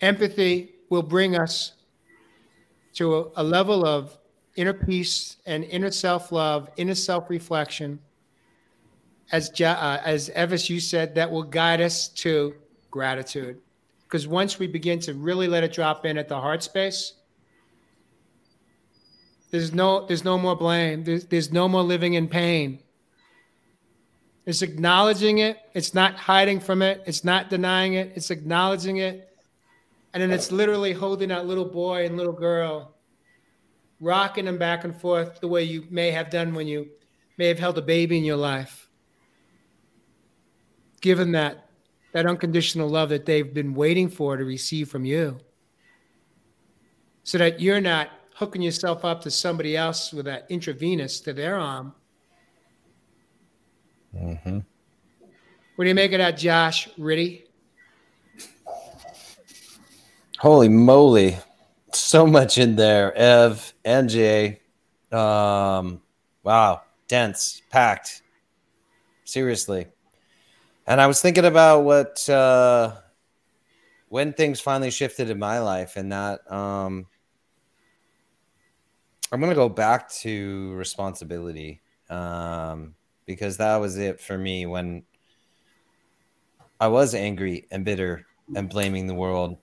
Empathy will bring us to a, a level of inner peace and inner self love, inner self reflection. As, uh, as Evis, you said, that will guide us to gratitude. Because once we begin to really let it drop in at the heart space, there's no there's no more blame. There's, there's no more living in pain. It's acknowledging it. It's not hiding from it. It's not denying it. It's acknowledging it. And then it's literally holding that little boy and little girl, rocking them back and forth the way you may have done when you may have held a baby in your life. Given that that unconditional love that they've been waiting for to receive from you. So that you're not hooking yourself up to somebody else with that intravenous to their arm. Mm-hmm. What do you make of that, Josh Ritty? Holy moly. So much in there. Ev and Jay. Um, wow. Dense, packed. Seriously. And I was thinking about what uh when things finally shifted in my life and that um I'm gonna go back to responsibility. Um because that was it for me when I was angry and bitter and blaming the world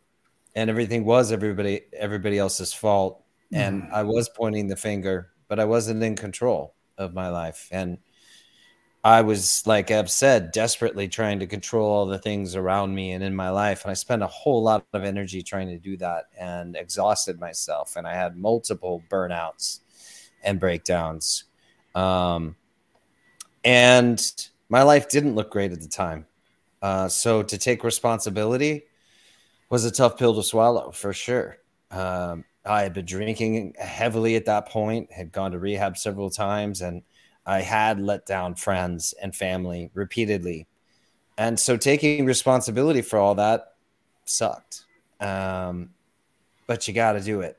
and everything was everybody everybody else's fault and mm. i was pointing the finger but i wasn't in control of my life and i was like i've said desperately trying to control all the things around me and in my life and i spent a whole lot of energy trying to do that and exhausted myself and i had multiple burnouts and breakdowns um, and my life didn't look great at the time uh, so to take responsibility was a tough pill to swallow for sure. Um, I had been drinking heavily at that point, had gone to rehab several times, and I had let down friends and family repeatedly. And so taking responsibility for all that sucked. Um, but you got to do it.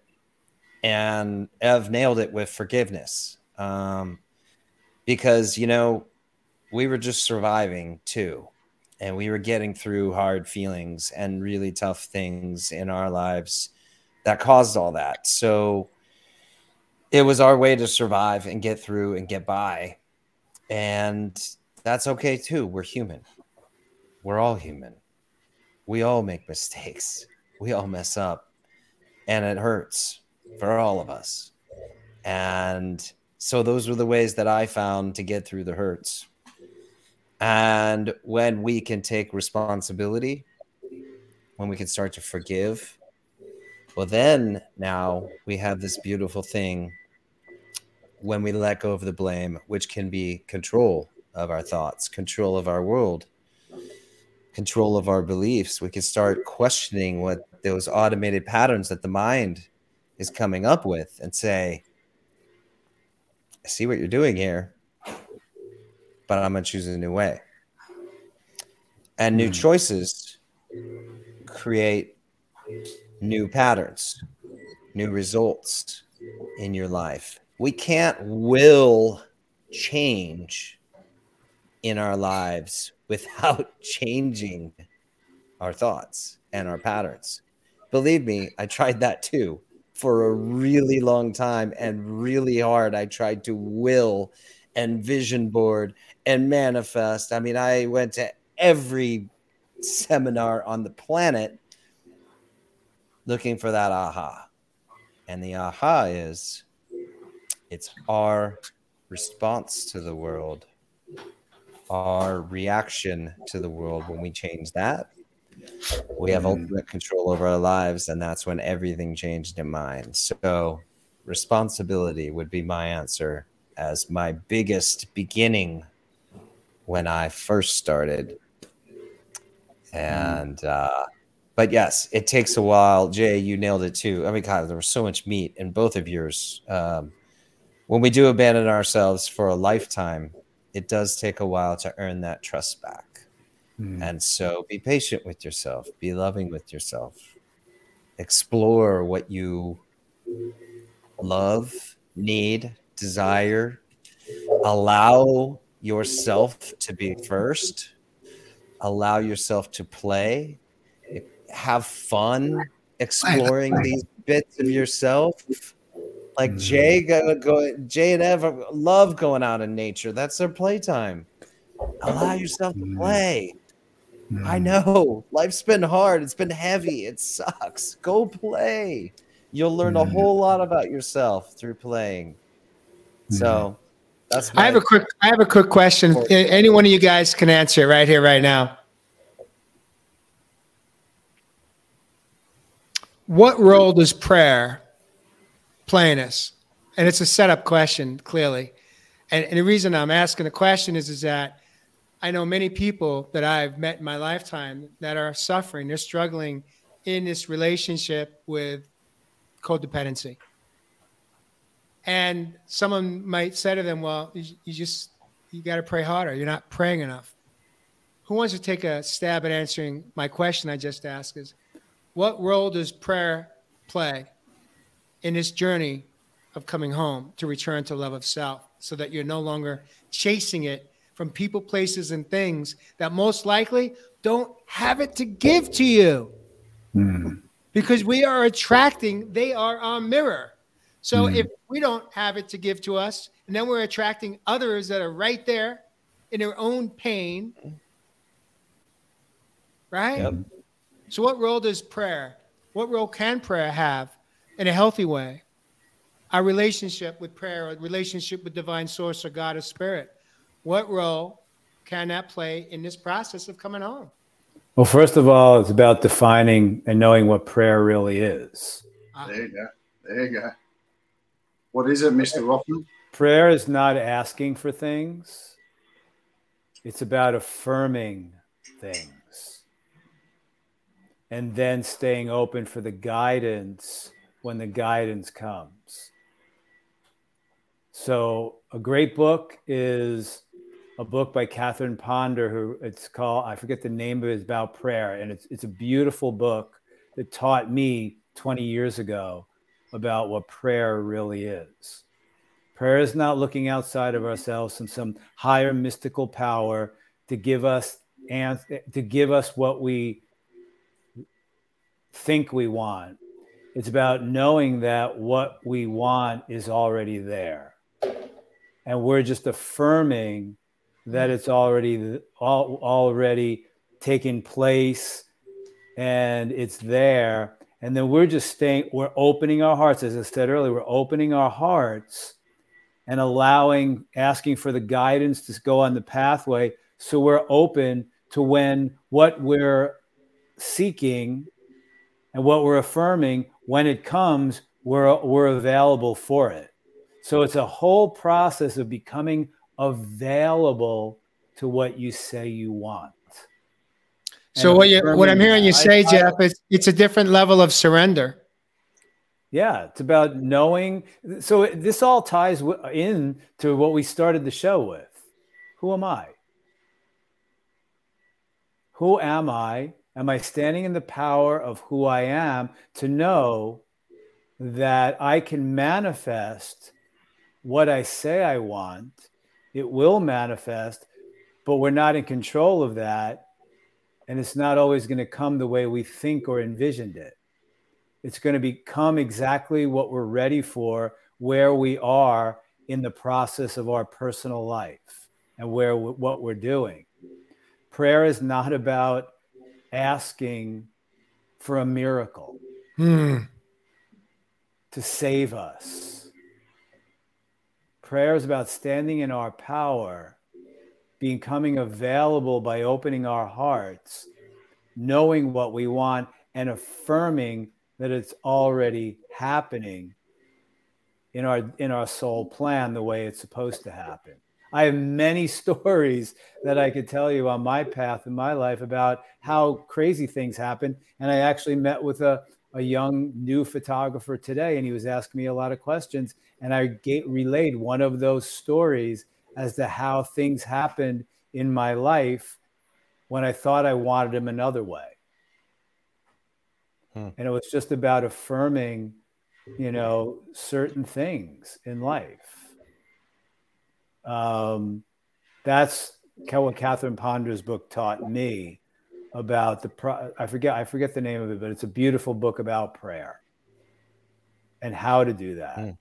And Ev nailed it with forgiveness. Um, because, you know, we were just surviving too and we were getting through hard feelings and really tough things in our lives that caused all that. So it was our way to survive and get through and get by. And that's okay too. We're human. We're all human. We all make mistakes. We all mess up. And it hurts for all of us. And so those were the ways that I found to get through the hurts. And when we can take responsibility, when we can start to forgive, well, then now we have this beautiful thing when we let go of the blame, which can be control of our thoughts, control of our world, control of our beliefs. We can start questioning what those automated patterns that the mind is coming up with and say, I see what you're doing here but I'm going to choose a new way. And new hmm. choices create new patterns, new results in your life. We can't will change in our lives <laughs> without changing our thoughts and our patterns. Believe me, I tried that too for a really long time and really hard. I tried to will and vision board and manifest. I mean, I went to every seminar on the planet looking for that aha. And the aha is it's our response to the world, our reaction to the world. When we change that, we have mm-hmm. ultimate control over our lives. And that's when everything changed in mine. So, responsibility would be my answer as my biggest beginning when I first started. And uh, but yes, it takes a while. Jay, you nailed it too. I mean, God, there was so much meat in both of yours. Um, when we do abandon ourselves for a lifetime, it does take a while to earn that trust back. Mm. And so be patient with yourself, be loving with yourself, explore what you love, need, desire. Allow yourself to be first. Allow yourself to play. Have fun exploring <laughs> these bits of yourself. Like mm-hmm. Jay, go, go, Jay and Ev love going out in nature. That's their playtime. Allow yourself to mm-hmm. play. I mm-hmm. know life's been hard. It's been heavy. It sucks. Go play. You'll learn a whole lot about yourself through playing. So that's. I have a quick. I have a quick question. Any one of you guys can answer it right here, right now. What role does prayer play in us? And it's a setup question, clearly. And, and the reason I'm asking the question is, is that I know many people that I've met in my lifetime that are suffering. They're struggling in this relationship with codependency. And someone might say to them, "Well, you, you just you got to pray harder. You're not praying enough." Who wants to take a stab at answering my question I just asked? Is what role does prayer play in this journey of coming home to return to love of self, so that you're no longer chasing it from people, places, and things that most likely don't have it to give to you. Mm. Because we are attracting, they are our mirror. So mm. if we don't have it to give to us, and then we're attracting others that are right there in their own pain, right? Yep. So, what role does prayer, what role can prayer have in a healthy way? Our relationship with prayer, our relationship with divine source or God or spirit what role can that play in this process of coming home? Well, first of all, it's about defining and knowing what prayer really is. Ah. There you go. There you go. What is it, Mr. Rothman? Prayer is not asking for things, it's about affirming things and then staying open for the guidance when the guidance comes. So, a great book is a book by Catherine Ponder, who it's called, I forget the name of it, it's about prayer. And it's, it's a beautiful book that taught me 20 years ago about what prayer really is. Prayer is not looking outside of ourselves and some higher mystical power to give us and to give us what we think we want. It's about knowing that what we want is already there. And we're just affirming that it's already already taken place and it's there. And then we're just staying we're opening our hearts. As i said earlier we're opening our hearts and allowing asking for the guidance to go on the pathway. So we're open to when what we're seeking and what we're affirming when it comes we're we're available for it so it's a whole process of becoming available to what you say you want. So and what you what I'm hearing you say, I, Jeff, is it's a different level of surrender. Yeah, it's about knowing. So this all ties in to what we started the show with. Who am I? Who am I? Am I standing in the power of who I am to know that I can manifest what I say I want it will manifest, but we're not in control of that. And it's not always going to come the way we think or envisioned it. It's going to become exactly what we're ready for, where we are in the process of our personal life and where what we're doing. Prayer is not about asking for a miracle hmm. to save us Prayer is about standing in our power, becoming available by opening our hearts, knowing what we want, and affirming that it's already happening in our in our soul plan the way it's supposed to happen. I have many <laughs> stories that I could tell you on my path in my life about how crazy things happen. And I actually met with a, a young new photographer today, and he was asking me a lot of questions. And I relayed one of those stories as to how things happened in my life when I thought I wanted them another way. Hmm. And it was just about affirming, you know, certain things in life. Um, that's what Catherine Ponder's book taught me about the. Pro- I forget I forget the name of it, but it's a beautiful book about prayer and how to do that. Mm.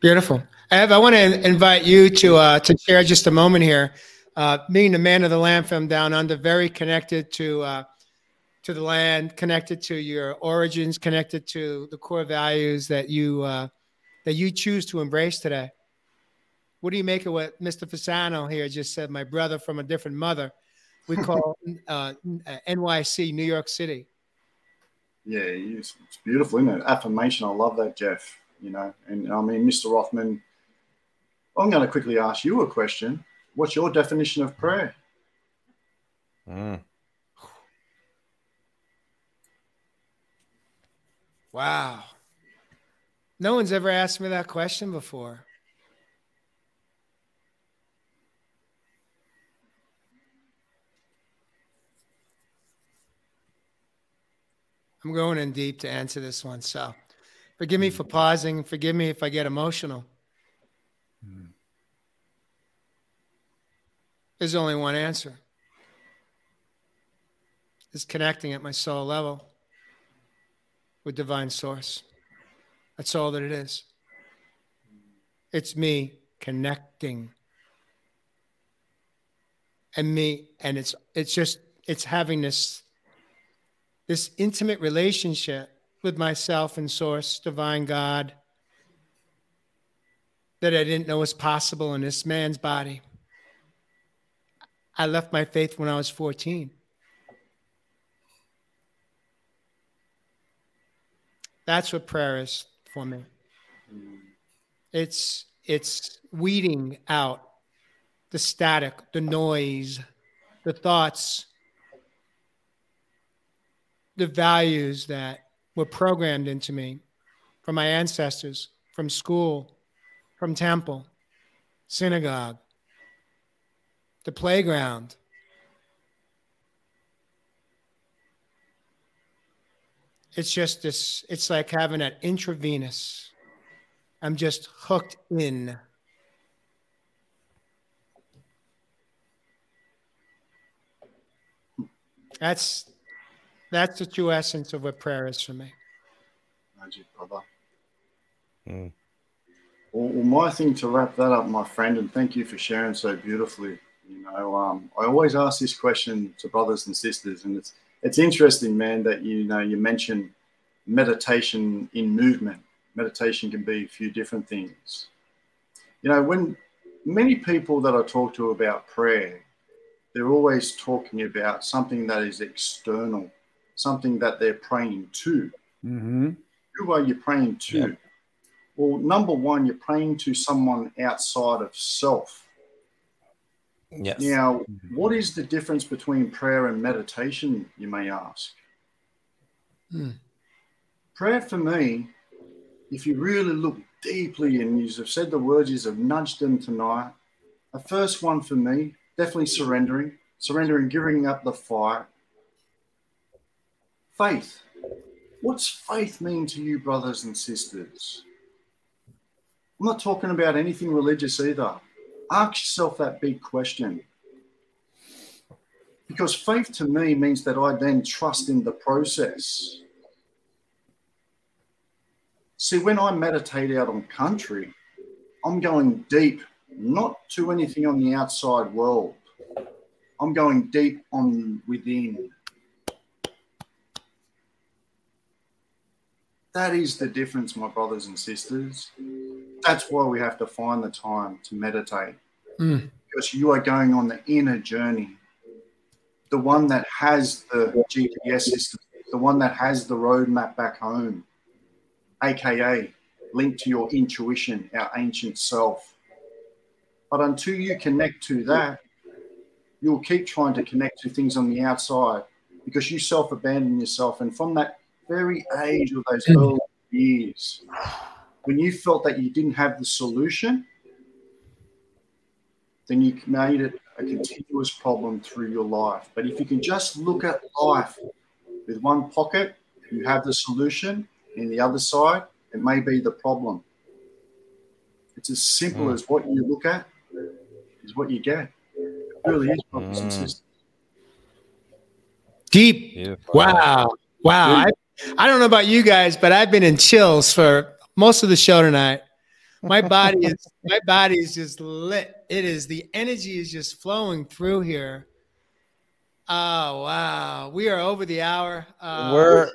Beautiful, Ev. I want to invite you to uh, to share just a moment here. Uh, being the man of the land from down under, very connected to uh, to the land, connected to your origins, connected to the core values that you uh, that you choose to embrace today. What do you make of what Mr. Fasano here just said? My brother from a different mother. We <laughs> call uh, NYC, New York City. Yeah, it's, it's beautiful, isn't it? Affirmation. I love that, Jeff. You know, and I mean, Mr. Rothman. I'm going to quickly ask you a question. What's your definition of prayer? Mm. Wow. No one's ever asked me that question before. I'm going in deep to answer this one. So forgive me for pausing. Forgive me if I get emotional. There's only one answer. It's connecting at my soul level with divine source. That's all that it is. It's me connecting. And me and it's it's just it's having this this intimate relationship with myself and source, divine God that I didn't know was possible in this man's body. I left my faith when I was 14. That's what prayer is for me. It's it's weeding out the static, the noise, the thoughts, the values that were programmed into me from my ancestors, from school, from temple, synagogue, the playground, it's just this it's like having an intravenous. I'm just hooked in. That's that's the true essence of what prayer is for me magic brother mm. well, well, my thing to wrap that up my friend and thank you for sharing so beautifully you know um, i always ask this question to brothers and sisters and it's it's interesting, man, that you know you mentioned meditation in movement. Meditation can be a few different things. You know, when many people that I talk to about prayer, they're always talking about something that is external, something that they're praying to. Mm-hmm. Who are you praying to? Yeah. Well, number one, you're praying to someone outside of self. Yes. Now, what is the difference between prayer and meditation, you may ask? Hmm. Prayer for me, if you really look deeply and you have said the words, you have nudged them tonight. The first one for me, definitely surrendering, surrendering, giving up the fight. Faith. What's faith mean to you, brothers and sisters? I'm not talking about anything religious either. Ask yourself that big question. Because faith to me means that I then trust in the process. See, when I meditate out on country, I'm going deep, not to anything on the outside world. I'm going deep on within. That is the difference, my brothers and sisters. That's why we have to find the time to meditate mm. because you are going on the inner journey, the one that has the GPS system, the one that has the roadmap back home, aka linked to your intuition, our ancient self. But until you connect to that, you'll keep trying to connect to things on the outside because you self abandon yourself. And from that very age of those early years, when you felt that you didn't have the solution, then you made it a continuous problem through your life. But if you can just look at life with one pocket, you have the solution. In the other side, it may be the problem. It's as simple mm. as what you look at is what you get. It really is, brothers and Mm. sisters. Deep. Beautiful. Wow. Wow. I, I don't know about you guys, but I've been in chills for most of the show tonight. My body is <laughs> my body is just lit. It is the energy is just flowing through here. Oh wow. We are over the hour. Uh, we're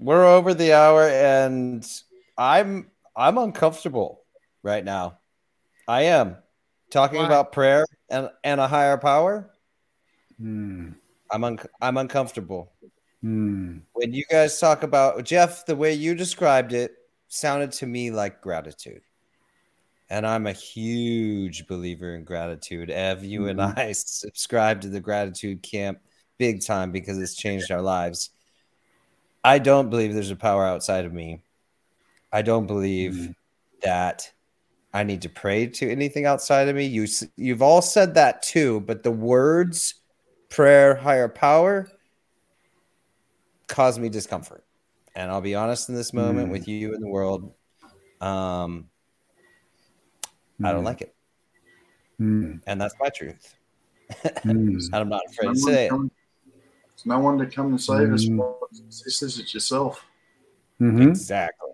we're over the hour and i'm i'm uncomfortable right now i am talking Why? about prayer and and a higher power Hmm. i'm un, i'm uncomfortable Hmm. when you guys talk about jeff the way you described it sounded to me like gratitude. And i'm a huge believer in gratitude. Ev you and i <laughs> subscribe to the gratitude camp big time because it's changed our lives. I don't believe there's a power outside of me. I don't believe Mhm. that i need to pray to anything outside of me. You you've all said that too but the words prayer higher power cause me discomfort. And I'll be honest in this moment Mm. with you and the world. Um, I don't Hmm. like it. Hmm. And that's my truth. Hmm. <laughs> And I'm not afraid No to one say it. come- There's no one to come and save us, Mm. brothers and sisters. It's yourself. Mhm. Exactly.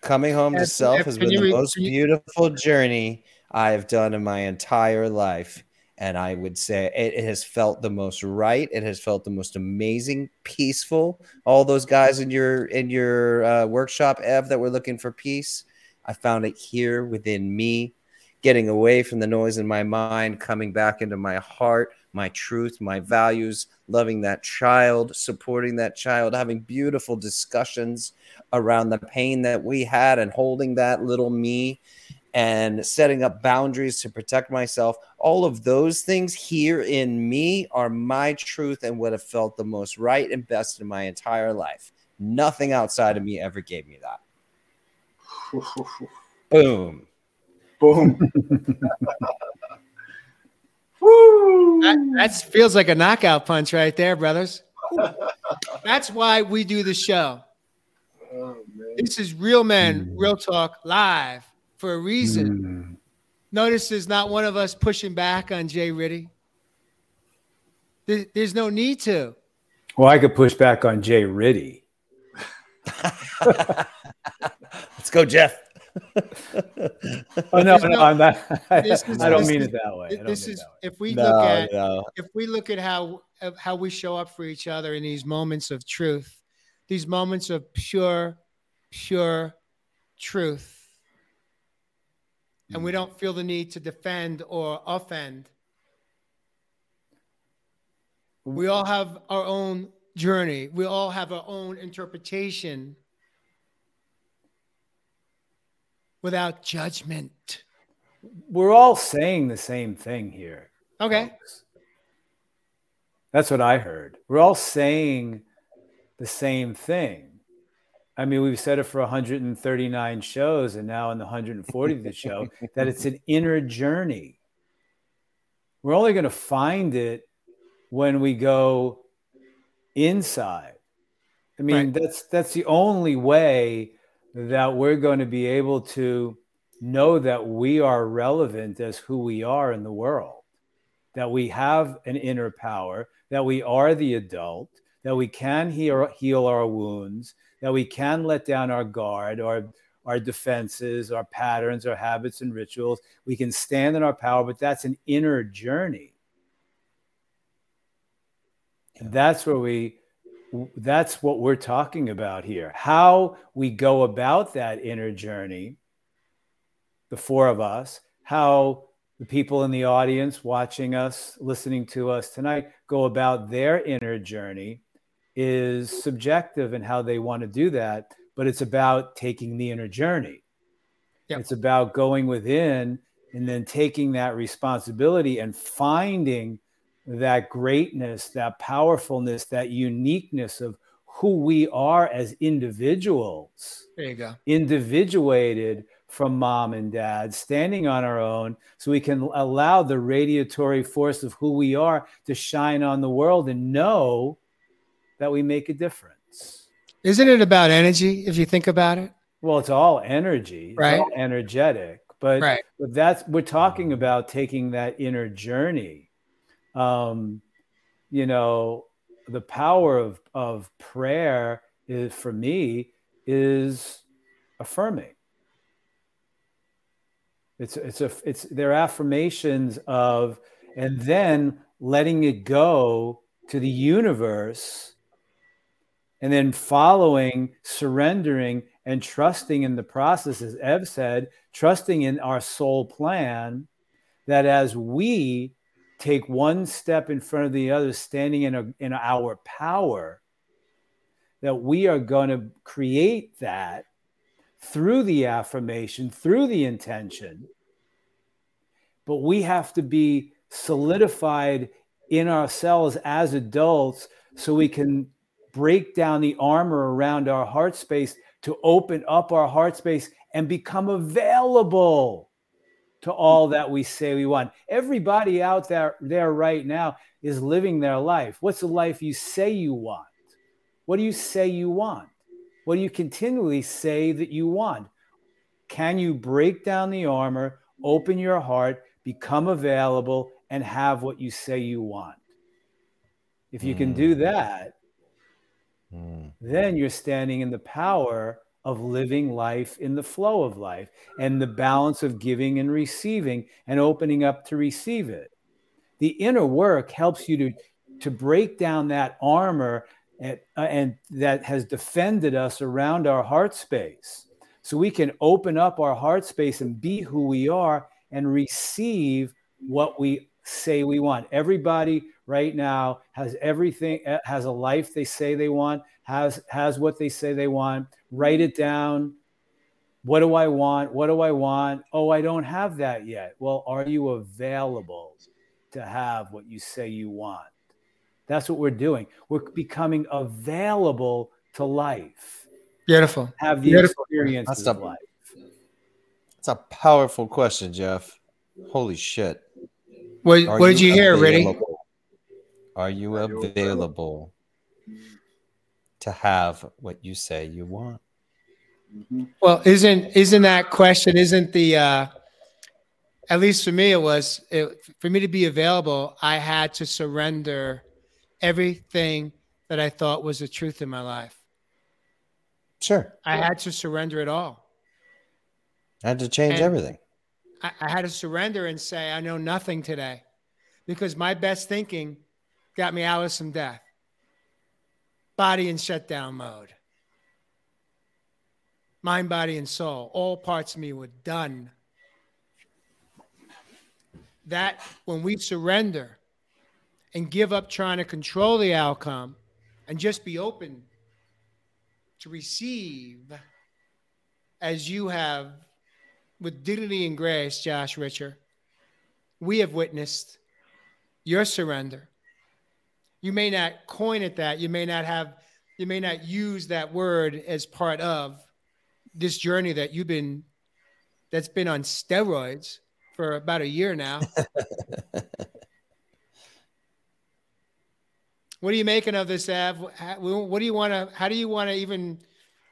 Coming home to self Jeff, has been the most you- beautiful journey I have done in my entire life. And I would say it, it has felt the most right. It has felt the most amazing, peaceful. All those guys in your in your uh, workshop, Ev, that were looking for peace, I found it here within me, getting away from the noise in my mind, coming back into my heart, my truth, my values, loving that child, supporting that child, having beautiful discussions around the pain that we had and holding that little me and setting up boundaries to protect myself. All of those things here in me are my truth and what have felt the most right and best in my entire life. Nothing outside of me ever gave me that. <laughs> Boom. Boom. <laughs> Woo! That that's, feels like a knockout punch right there, brothers. That's why we do the show. Oh, man. This is real men, Mm. real talk, live for a reason. Hmm. Notice there's not one of us pushing back on Jay Ritty. There- there's no need to. Well, I could push back on Jay Ritty. <laughs> Let's go, Jeff. Oh no, no, no- I'm not. <laughs> I, is- I don't this mean is- it that way. This mean it is that way. if we no, look at no. if we look at how how we show up for each other in these moments of truth, these moments of pure, pure truth, and we mm. don't feel the need to defend or offend. We all have our own journey. We all have our own interpretation without judgment. We're all saying the same thing here. Okay. folks. That's what I heard. We're all saying the same thing. I mean, we've said it for 139 shows, and now in the 140th show, that it's an inner journey. We're only going to find it when we go inside. I mean, Right. that's that's the only way that we're going to be able to know that we are relevant as who we are in the world that we have an inner power, that we are the adult, that we can heal, heal our wounds, that we can let down our guard, our, our defenses, our patterns, our habits and rituals. We can stand in our power, but that's an inner journey. And that's where we that's what we're talking about here. How we go about that inner journey, the four of us, how the people in the audience watching us, listening to us tonight go about their inner journey is subjective in how they want to do that, but it's about taking the inner journey. Yep. It's about going within and then taking that responsibility and finding that greatness, that powerfulness, that uniqueness of who we are as individuals There you go. individuated from mom and dad, standing on our own, so we can allow the radiatory force of who we are to shine on the world and know that we make a difference. Isn't it about energy if you think about it? Well, it's all energy, it's Right. all energetic, But, Right. but that's we're talking about taking that inner journey. Um, you know, the power of of prayer is for me is affirming. It's it's a it's their affirmations of and then letting it go to the universe and then following, surrendering, and trusting in the process, as Ev said, trusting in our soul plan that as we take one step in front of the other, standing in, a, in our power, that we are going to create that through the affirmation, through the intention. But we have to be solidified in ourselves as adults so we can break down the armor around our heart space to open up our heart space and become available to all that we say we want. Everybody out there there right now is living their life. What's the life you say you want? What do you say you want? What do you continually say that you want? Can you break down the armor, open your heart, become available, and have what you say you want? If you can do mm. that, Then you're standing in the power of living life in the flow of life and the balance of giving and receiving and opening up to receive it. The inner work helps you to, to break down that armor and, uh, and that has defended us around our heart space. So we can open up our heart space and be who we are and receive what we say we want. Everybody right now has everything uh, has a life they say they want, has has what they say they want. Write it down. What do I want? What do I want? Oh, I don't have that yet. Well, are you available to have what you say you want? That's what we're doing. We're becoming available to life. Beautiful. Have the Beautiful. experience That's of the- life. It's a powerful question, Jeff. Holy shit. What, Are what did you hear, Riddy? Are you available to have what you say you want? Mhm. Well, isn't isn't that question? Isn't the uh, at least for me it was it, for me to be available. I had to surrender everything that I thought was the truth in my life. Sure. I had to surrender it all. I had to change And- everything. I, I had to surrender and say, I know nothing today because my best thinking got me out of some death. Body in shutdown mode. Mind, body, and soul. All parts of me were done. That when we surrender and give up trying to control the outcome and just be open to receive as you have with dignity and grace, Josh Richer, we have witnessed your surrender. You may not coin it that, you may not have, you may not use that word as part of this journey that you've been, that's been on steroids for about a year now. <laughs> what are you making of this, Av? What do you want to, how do you want to even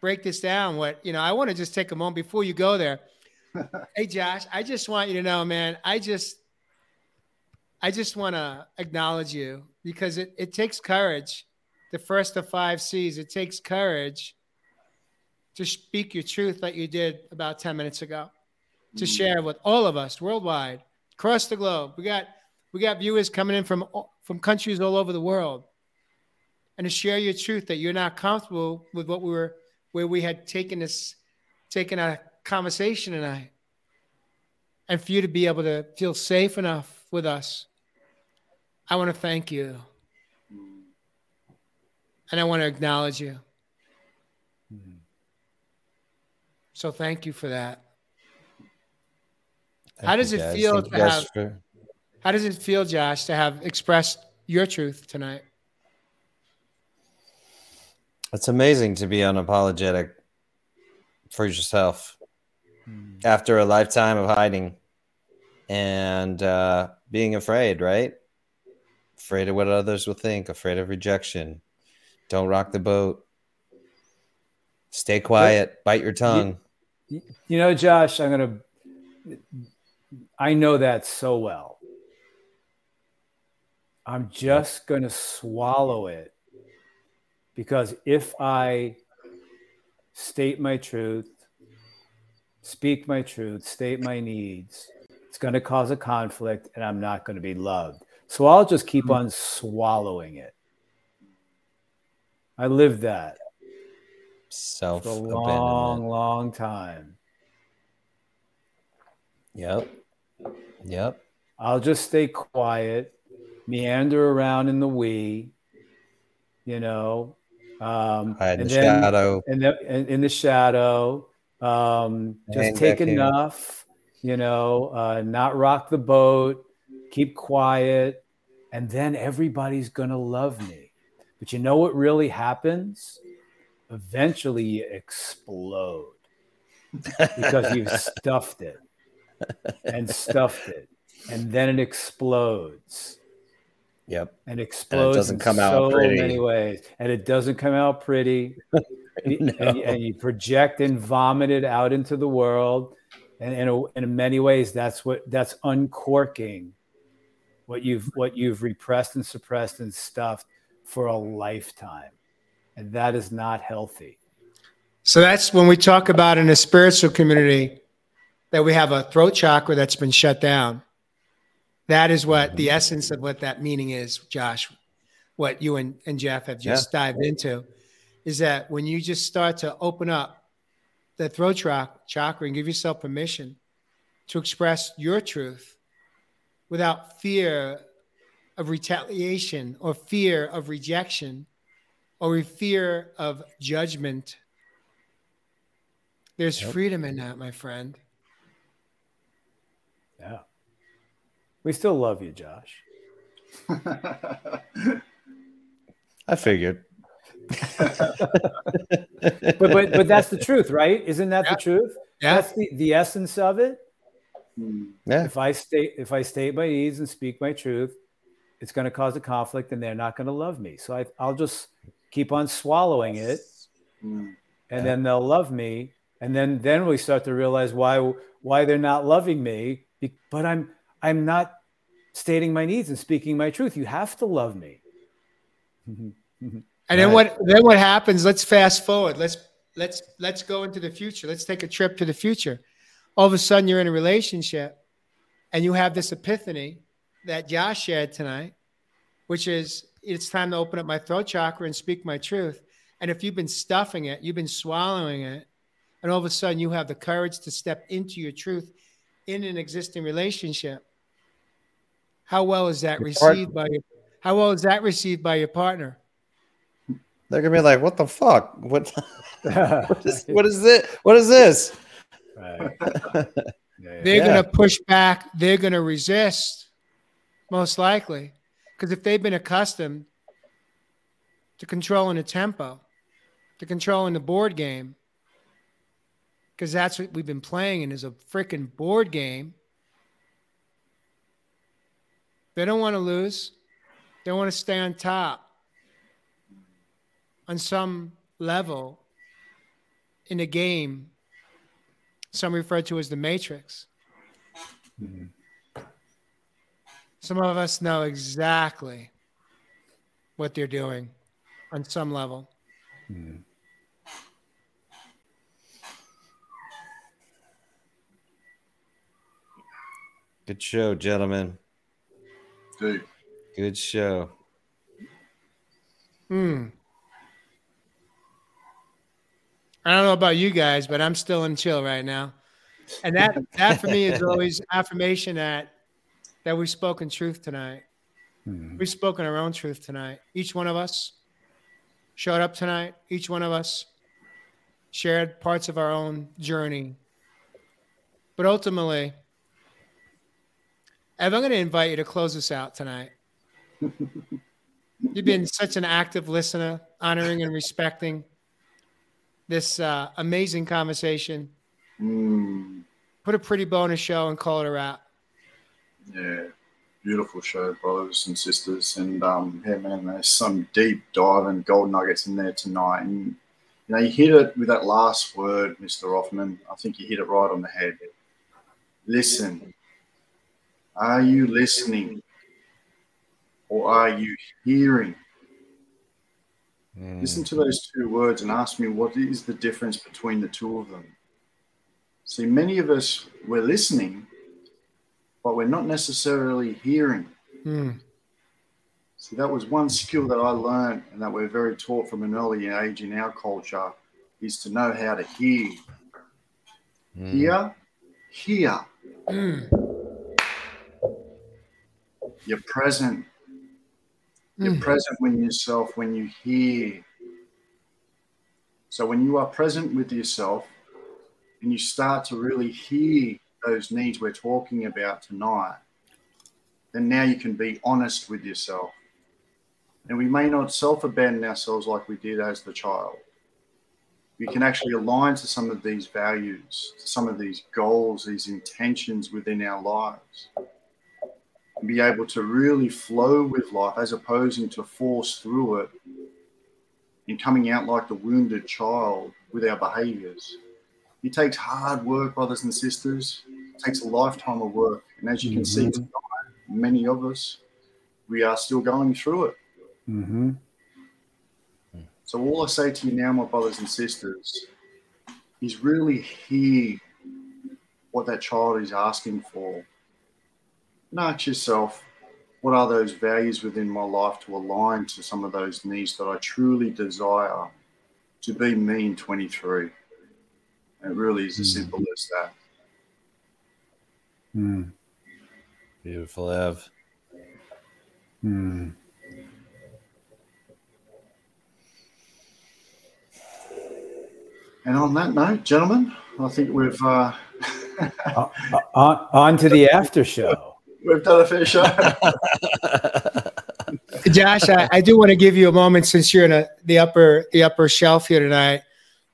break this down? What, you know, I want to just take a moment before you go there. Hey, Josh, I just want you to know, man, I just, I just want to acknowledge you because it, it takes courage. The first of five C's, it takes courage to speak your truth like you did about 10 minutes ago, to hmm. share with all of us worldwide, across the globe. We got, we got viewers coming in from, from countries all over the world and to share your truth that you're not comfortable with what we were, where we had taken this, taken a conversation tonight. And for you to be able to feel safe enough with us, I want to thank you. And I want to acknowledge you. So thank you for that. Thank How does it guys. feel Thank to have- for- How does it feel, Josh, to have expressed your truth tonight? It's amazing to be unapologetic for yourself after a lifetime of hiding and uh, being afraid, right? Afraid of what others will think, afraid of rejection. Don't rock the boat. Stay quiet, bite your tongue. You know, Josh, I'm going to I know that so well. I'm just going to swallow it because if I state my truth, speak my truth, state my needs, it's going to cause a conflict and I'm not going to be loved. So I'll just keep on swallowing it. I lived that Self for a long, long time. Yep. Yep. I'll just stay quiet, meander around in the we, you know, um, Hide in the then shadow. in the in, in the shadow. Um, just Hang take enough, you know, uh, not rock the boat, keep quiet, and then everybody's gonna love me. But you know what really happens? Eventually, you explode because you've <laughs> stuffed it and stuffed it, and then it explodes Yep. and explodes doesn't in come out so pretty. many ways and it doesn't come out pretty <laughs> <laughs> and, you- and you- and you project and vomit it out into the world. And in, a, in many ways that's what that's uncorking what you've what you've repressed and suppressed and stuffed for a lifetime. And that is not healthy. So that's when we talk about in a spiritual community that we have a throat chakra that's been shut down. That is what the mm-hmm. essence of what that meaning is, Josh. What you and, and Jeff have just dived into is that when you just start to open up the throat tra- chakra and give yourself permission to express your truth without fear of retaliation or fear of rejection or fear of judgment there's freedom in that, my friend. yeah we still love you josh <laughs> I figured. <laughs> but but but that's the truth right isn't that Yeah. the truth Yeah. that's the, the essence of it Mm. Yeah. if I state if I state my needs and speak my truth, it's going to cause a conflict, and they're not going to love me. So I, I'll just keep on swallowing it, Mm. and then they'll love me, and then then we start to realize why why they're not loving me. But I'm I'm not stating my needs and speaking my truth. You have to love me. <laughs> And then Right. what then what happens? Let's fast forward. Let's let's let's go into the future. Let's take a trip to the future. All of a sudden you're in a relationship and you have this epiphany that Josh shared tonight, which is it's time to open up my throat chakra and speak my truth. And if you've been stuffing it, you've been swallowing it, and all of a sudden you have the courage to step into your truth in an existing relationship. How well is that Your received by your how well is that received by your partner? They're gonna be like, "What the fuck? What? <laughs> <laughs> What is, what is it? What is this?" Right. <laughs> Yeah, yeah. they're Yeah. going to push back they're going to resist most likely because if they've been accustomed to controlling the tempo to controlling the board game because that's what we've been playing and is a freaking board game they don't want to lose they want to stay on top on some level in a game some refer to as the matrix some of us know exactly what they're doing on some level Good show, gentlemen. Dude. Good show. Hmm. I don't know about you guys, but I'm still in chill right now. And that that for me is always affirmation that that we've spoken truth tonight. Mhm. We've spoken our own truth tonight. Each one of us showed up tonight. Each one of us shared parts of our own journey. But ultimately, Ev, I'm going to invite you to close us out tonight. <laughs> You've been such an active listener, honoring and respecting this uh, amazing conversation. Mm. Put a pretty bonus show and call it a wrap. Yeah, beautiful show, brothers and sisters. And um, yeah, man, there's some deep dive and gold nuggets in there tonight. And you know, you hit it with that last word, Mr. Hoffman. I think you hit it right on the head. Listen. Are you listening? Or are you hearing? Mm. Listen to those two words and ask me what is the difference between the two of them. See, many of us, we're listening, but we're not necessarily hearing. Mm. See, that was one skill that I learned and that we're very taught from an early age in our culture is to know how to hear. Mm. Hear, hear. Mm. You're present. You're mm. present with yourself when you hear. So when you are present with yourself and you start to really hear those needs we're talking about tonight, then now you can be honest with yourself. And we may not self abandon ourselves like we did as the child we can actually align to some of these values, to some of these goals, these intentions within our lives, and be able to really flow with life as opposing to force through it and coming out like the wounded child with our behaviors. It takes hard work, brothers and sisters. It takes a lifetime of work. And as you can mm-hmm. see tonight, many of us, we are still going through it. Mm-hmm. So all I say to you now, my brothers and sisters, is really hear what that child is asking for. And ask yourself, what are those values within my life to align to some of those needs that I truly desire to be me in 23? It really is as mm. simple as that. Mm. Beautiful, Ev. Mm. And on that note, gentlemen, I think we've uh, <laughs> uh, on, on to the after show. We've done a fair show. <laughs> Josh, I, I, do want to give you a moment since you're in a, the upper the upper shelf here tonight.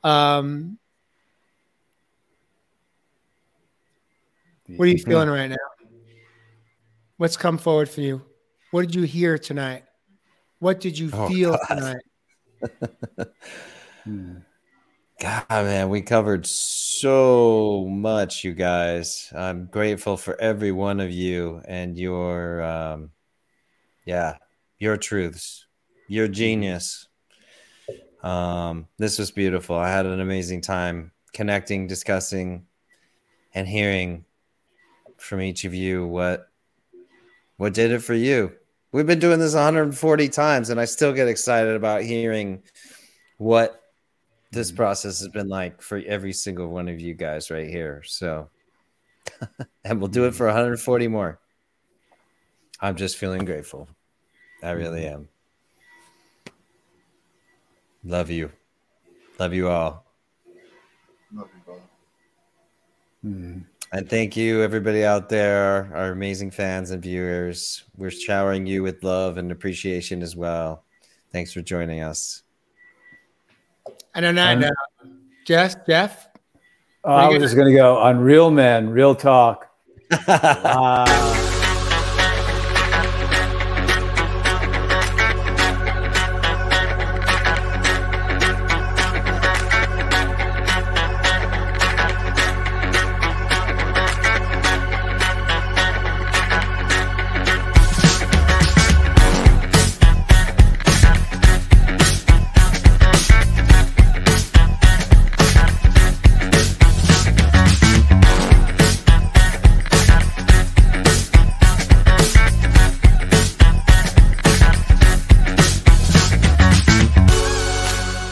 Um, what are you feeling right now? What's come forward for you? What did you hear tonight? What did you oh, feel tonight? <laughs> God, man, we covered so much, you guys. I'm grateful for every one of you and your, um, yeah, your truths, your genius. Um, this was beautiful. I had an amazing time connecting, discussing, and hearing from each of you what what did it for you. We've been doing this 140 times, and I still get excited about hearing what this mm-hmm. process has been like for every single one of you guys right here. So, <laughs> and we'll do it for 140 more. I'm just feeling grateful. I really mm-hmm. am. Love you. Love you all. Love you, brother. Mm. And thank you, everybody out there, our amazing fans and viewers. We're showering you with love and appreciation as well. Thanks for joining us. I don't know. Um, Jeff, Jeff? Uh, I was just going to go on real men, real talk. uh, <laughs>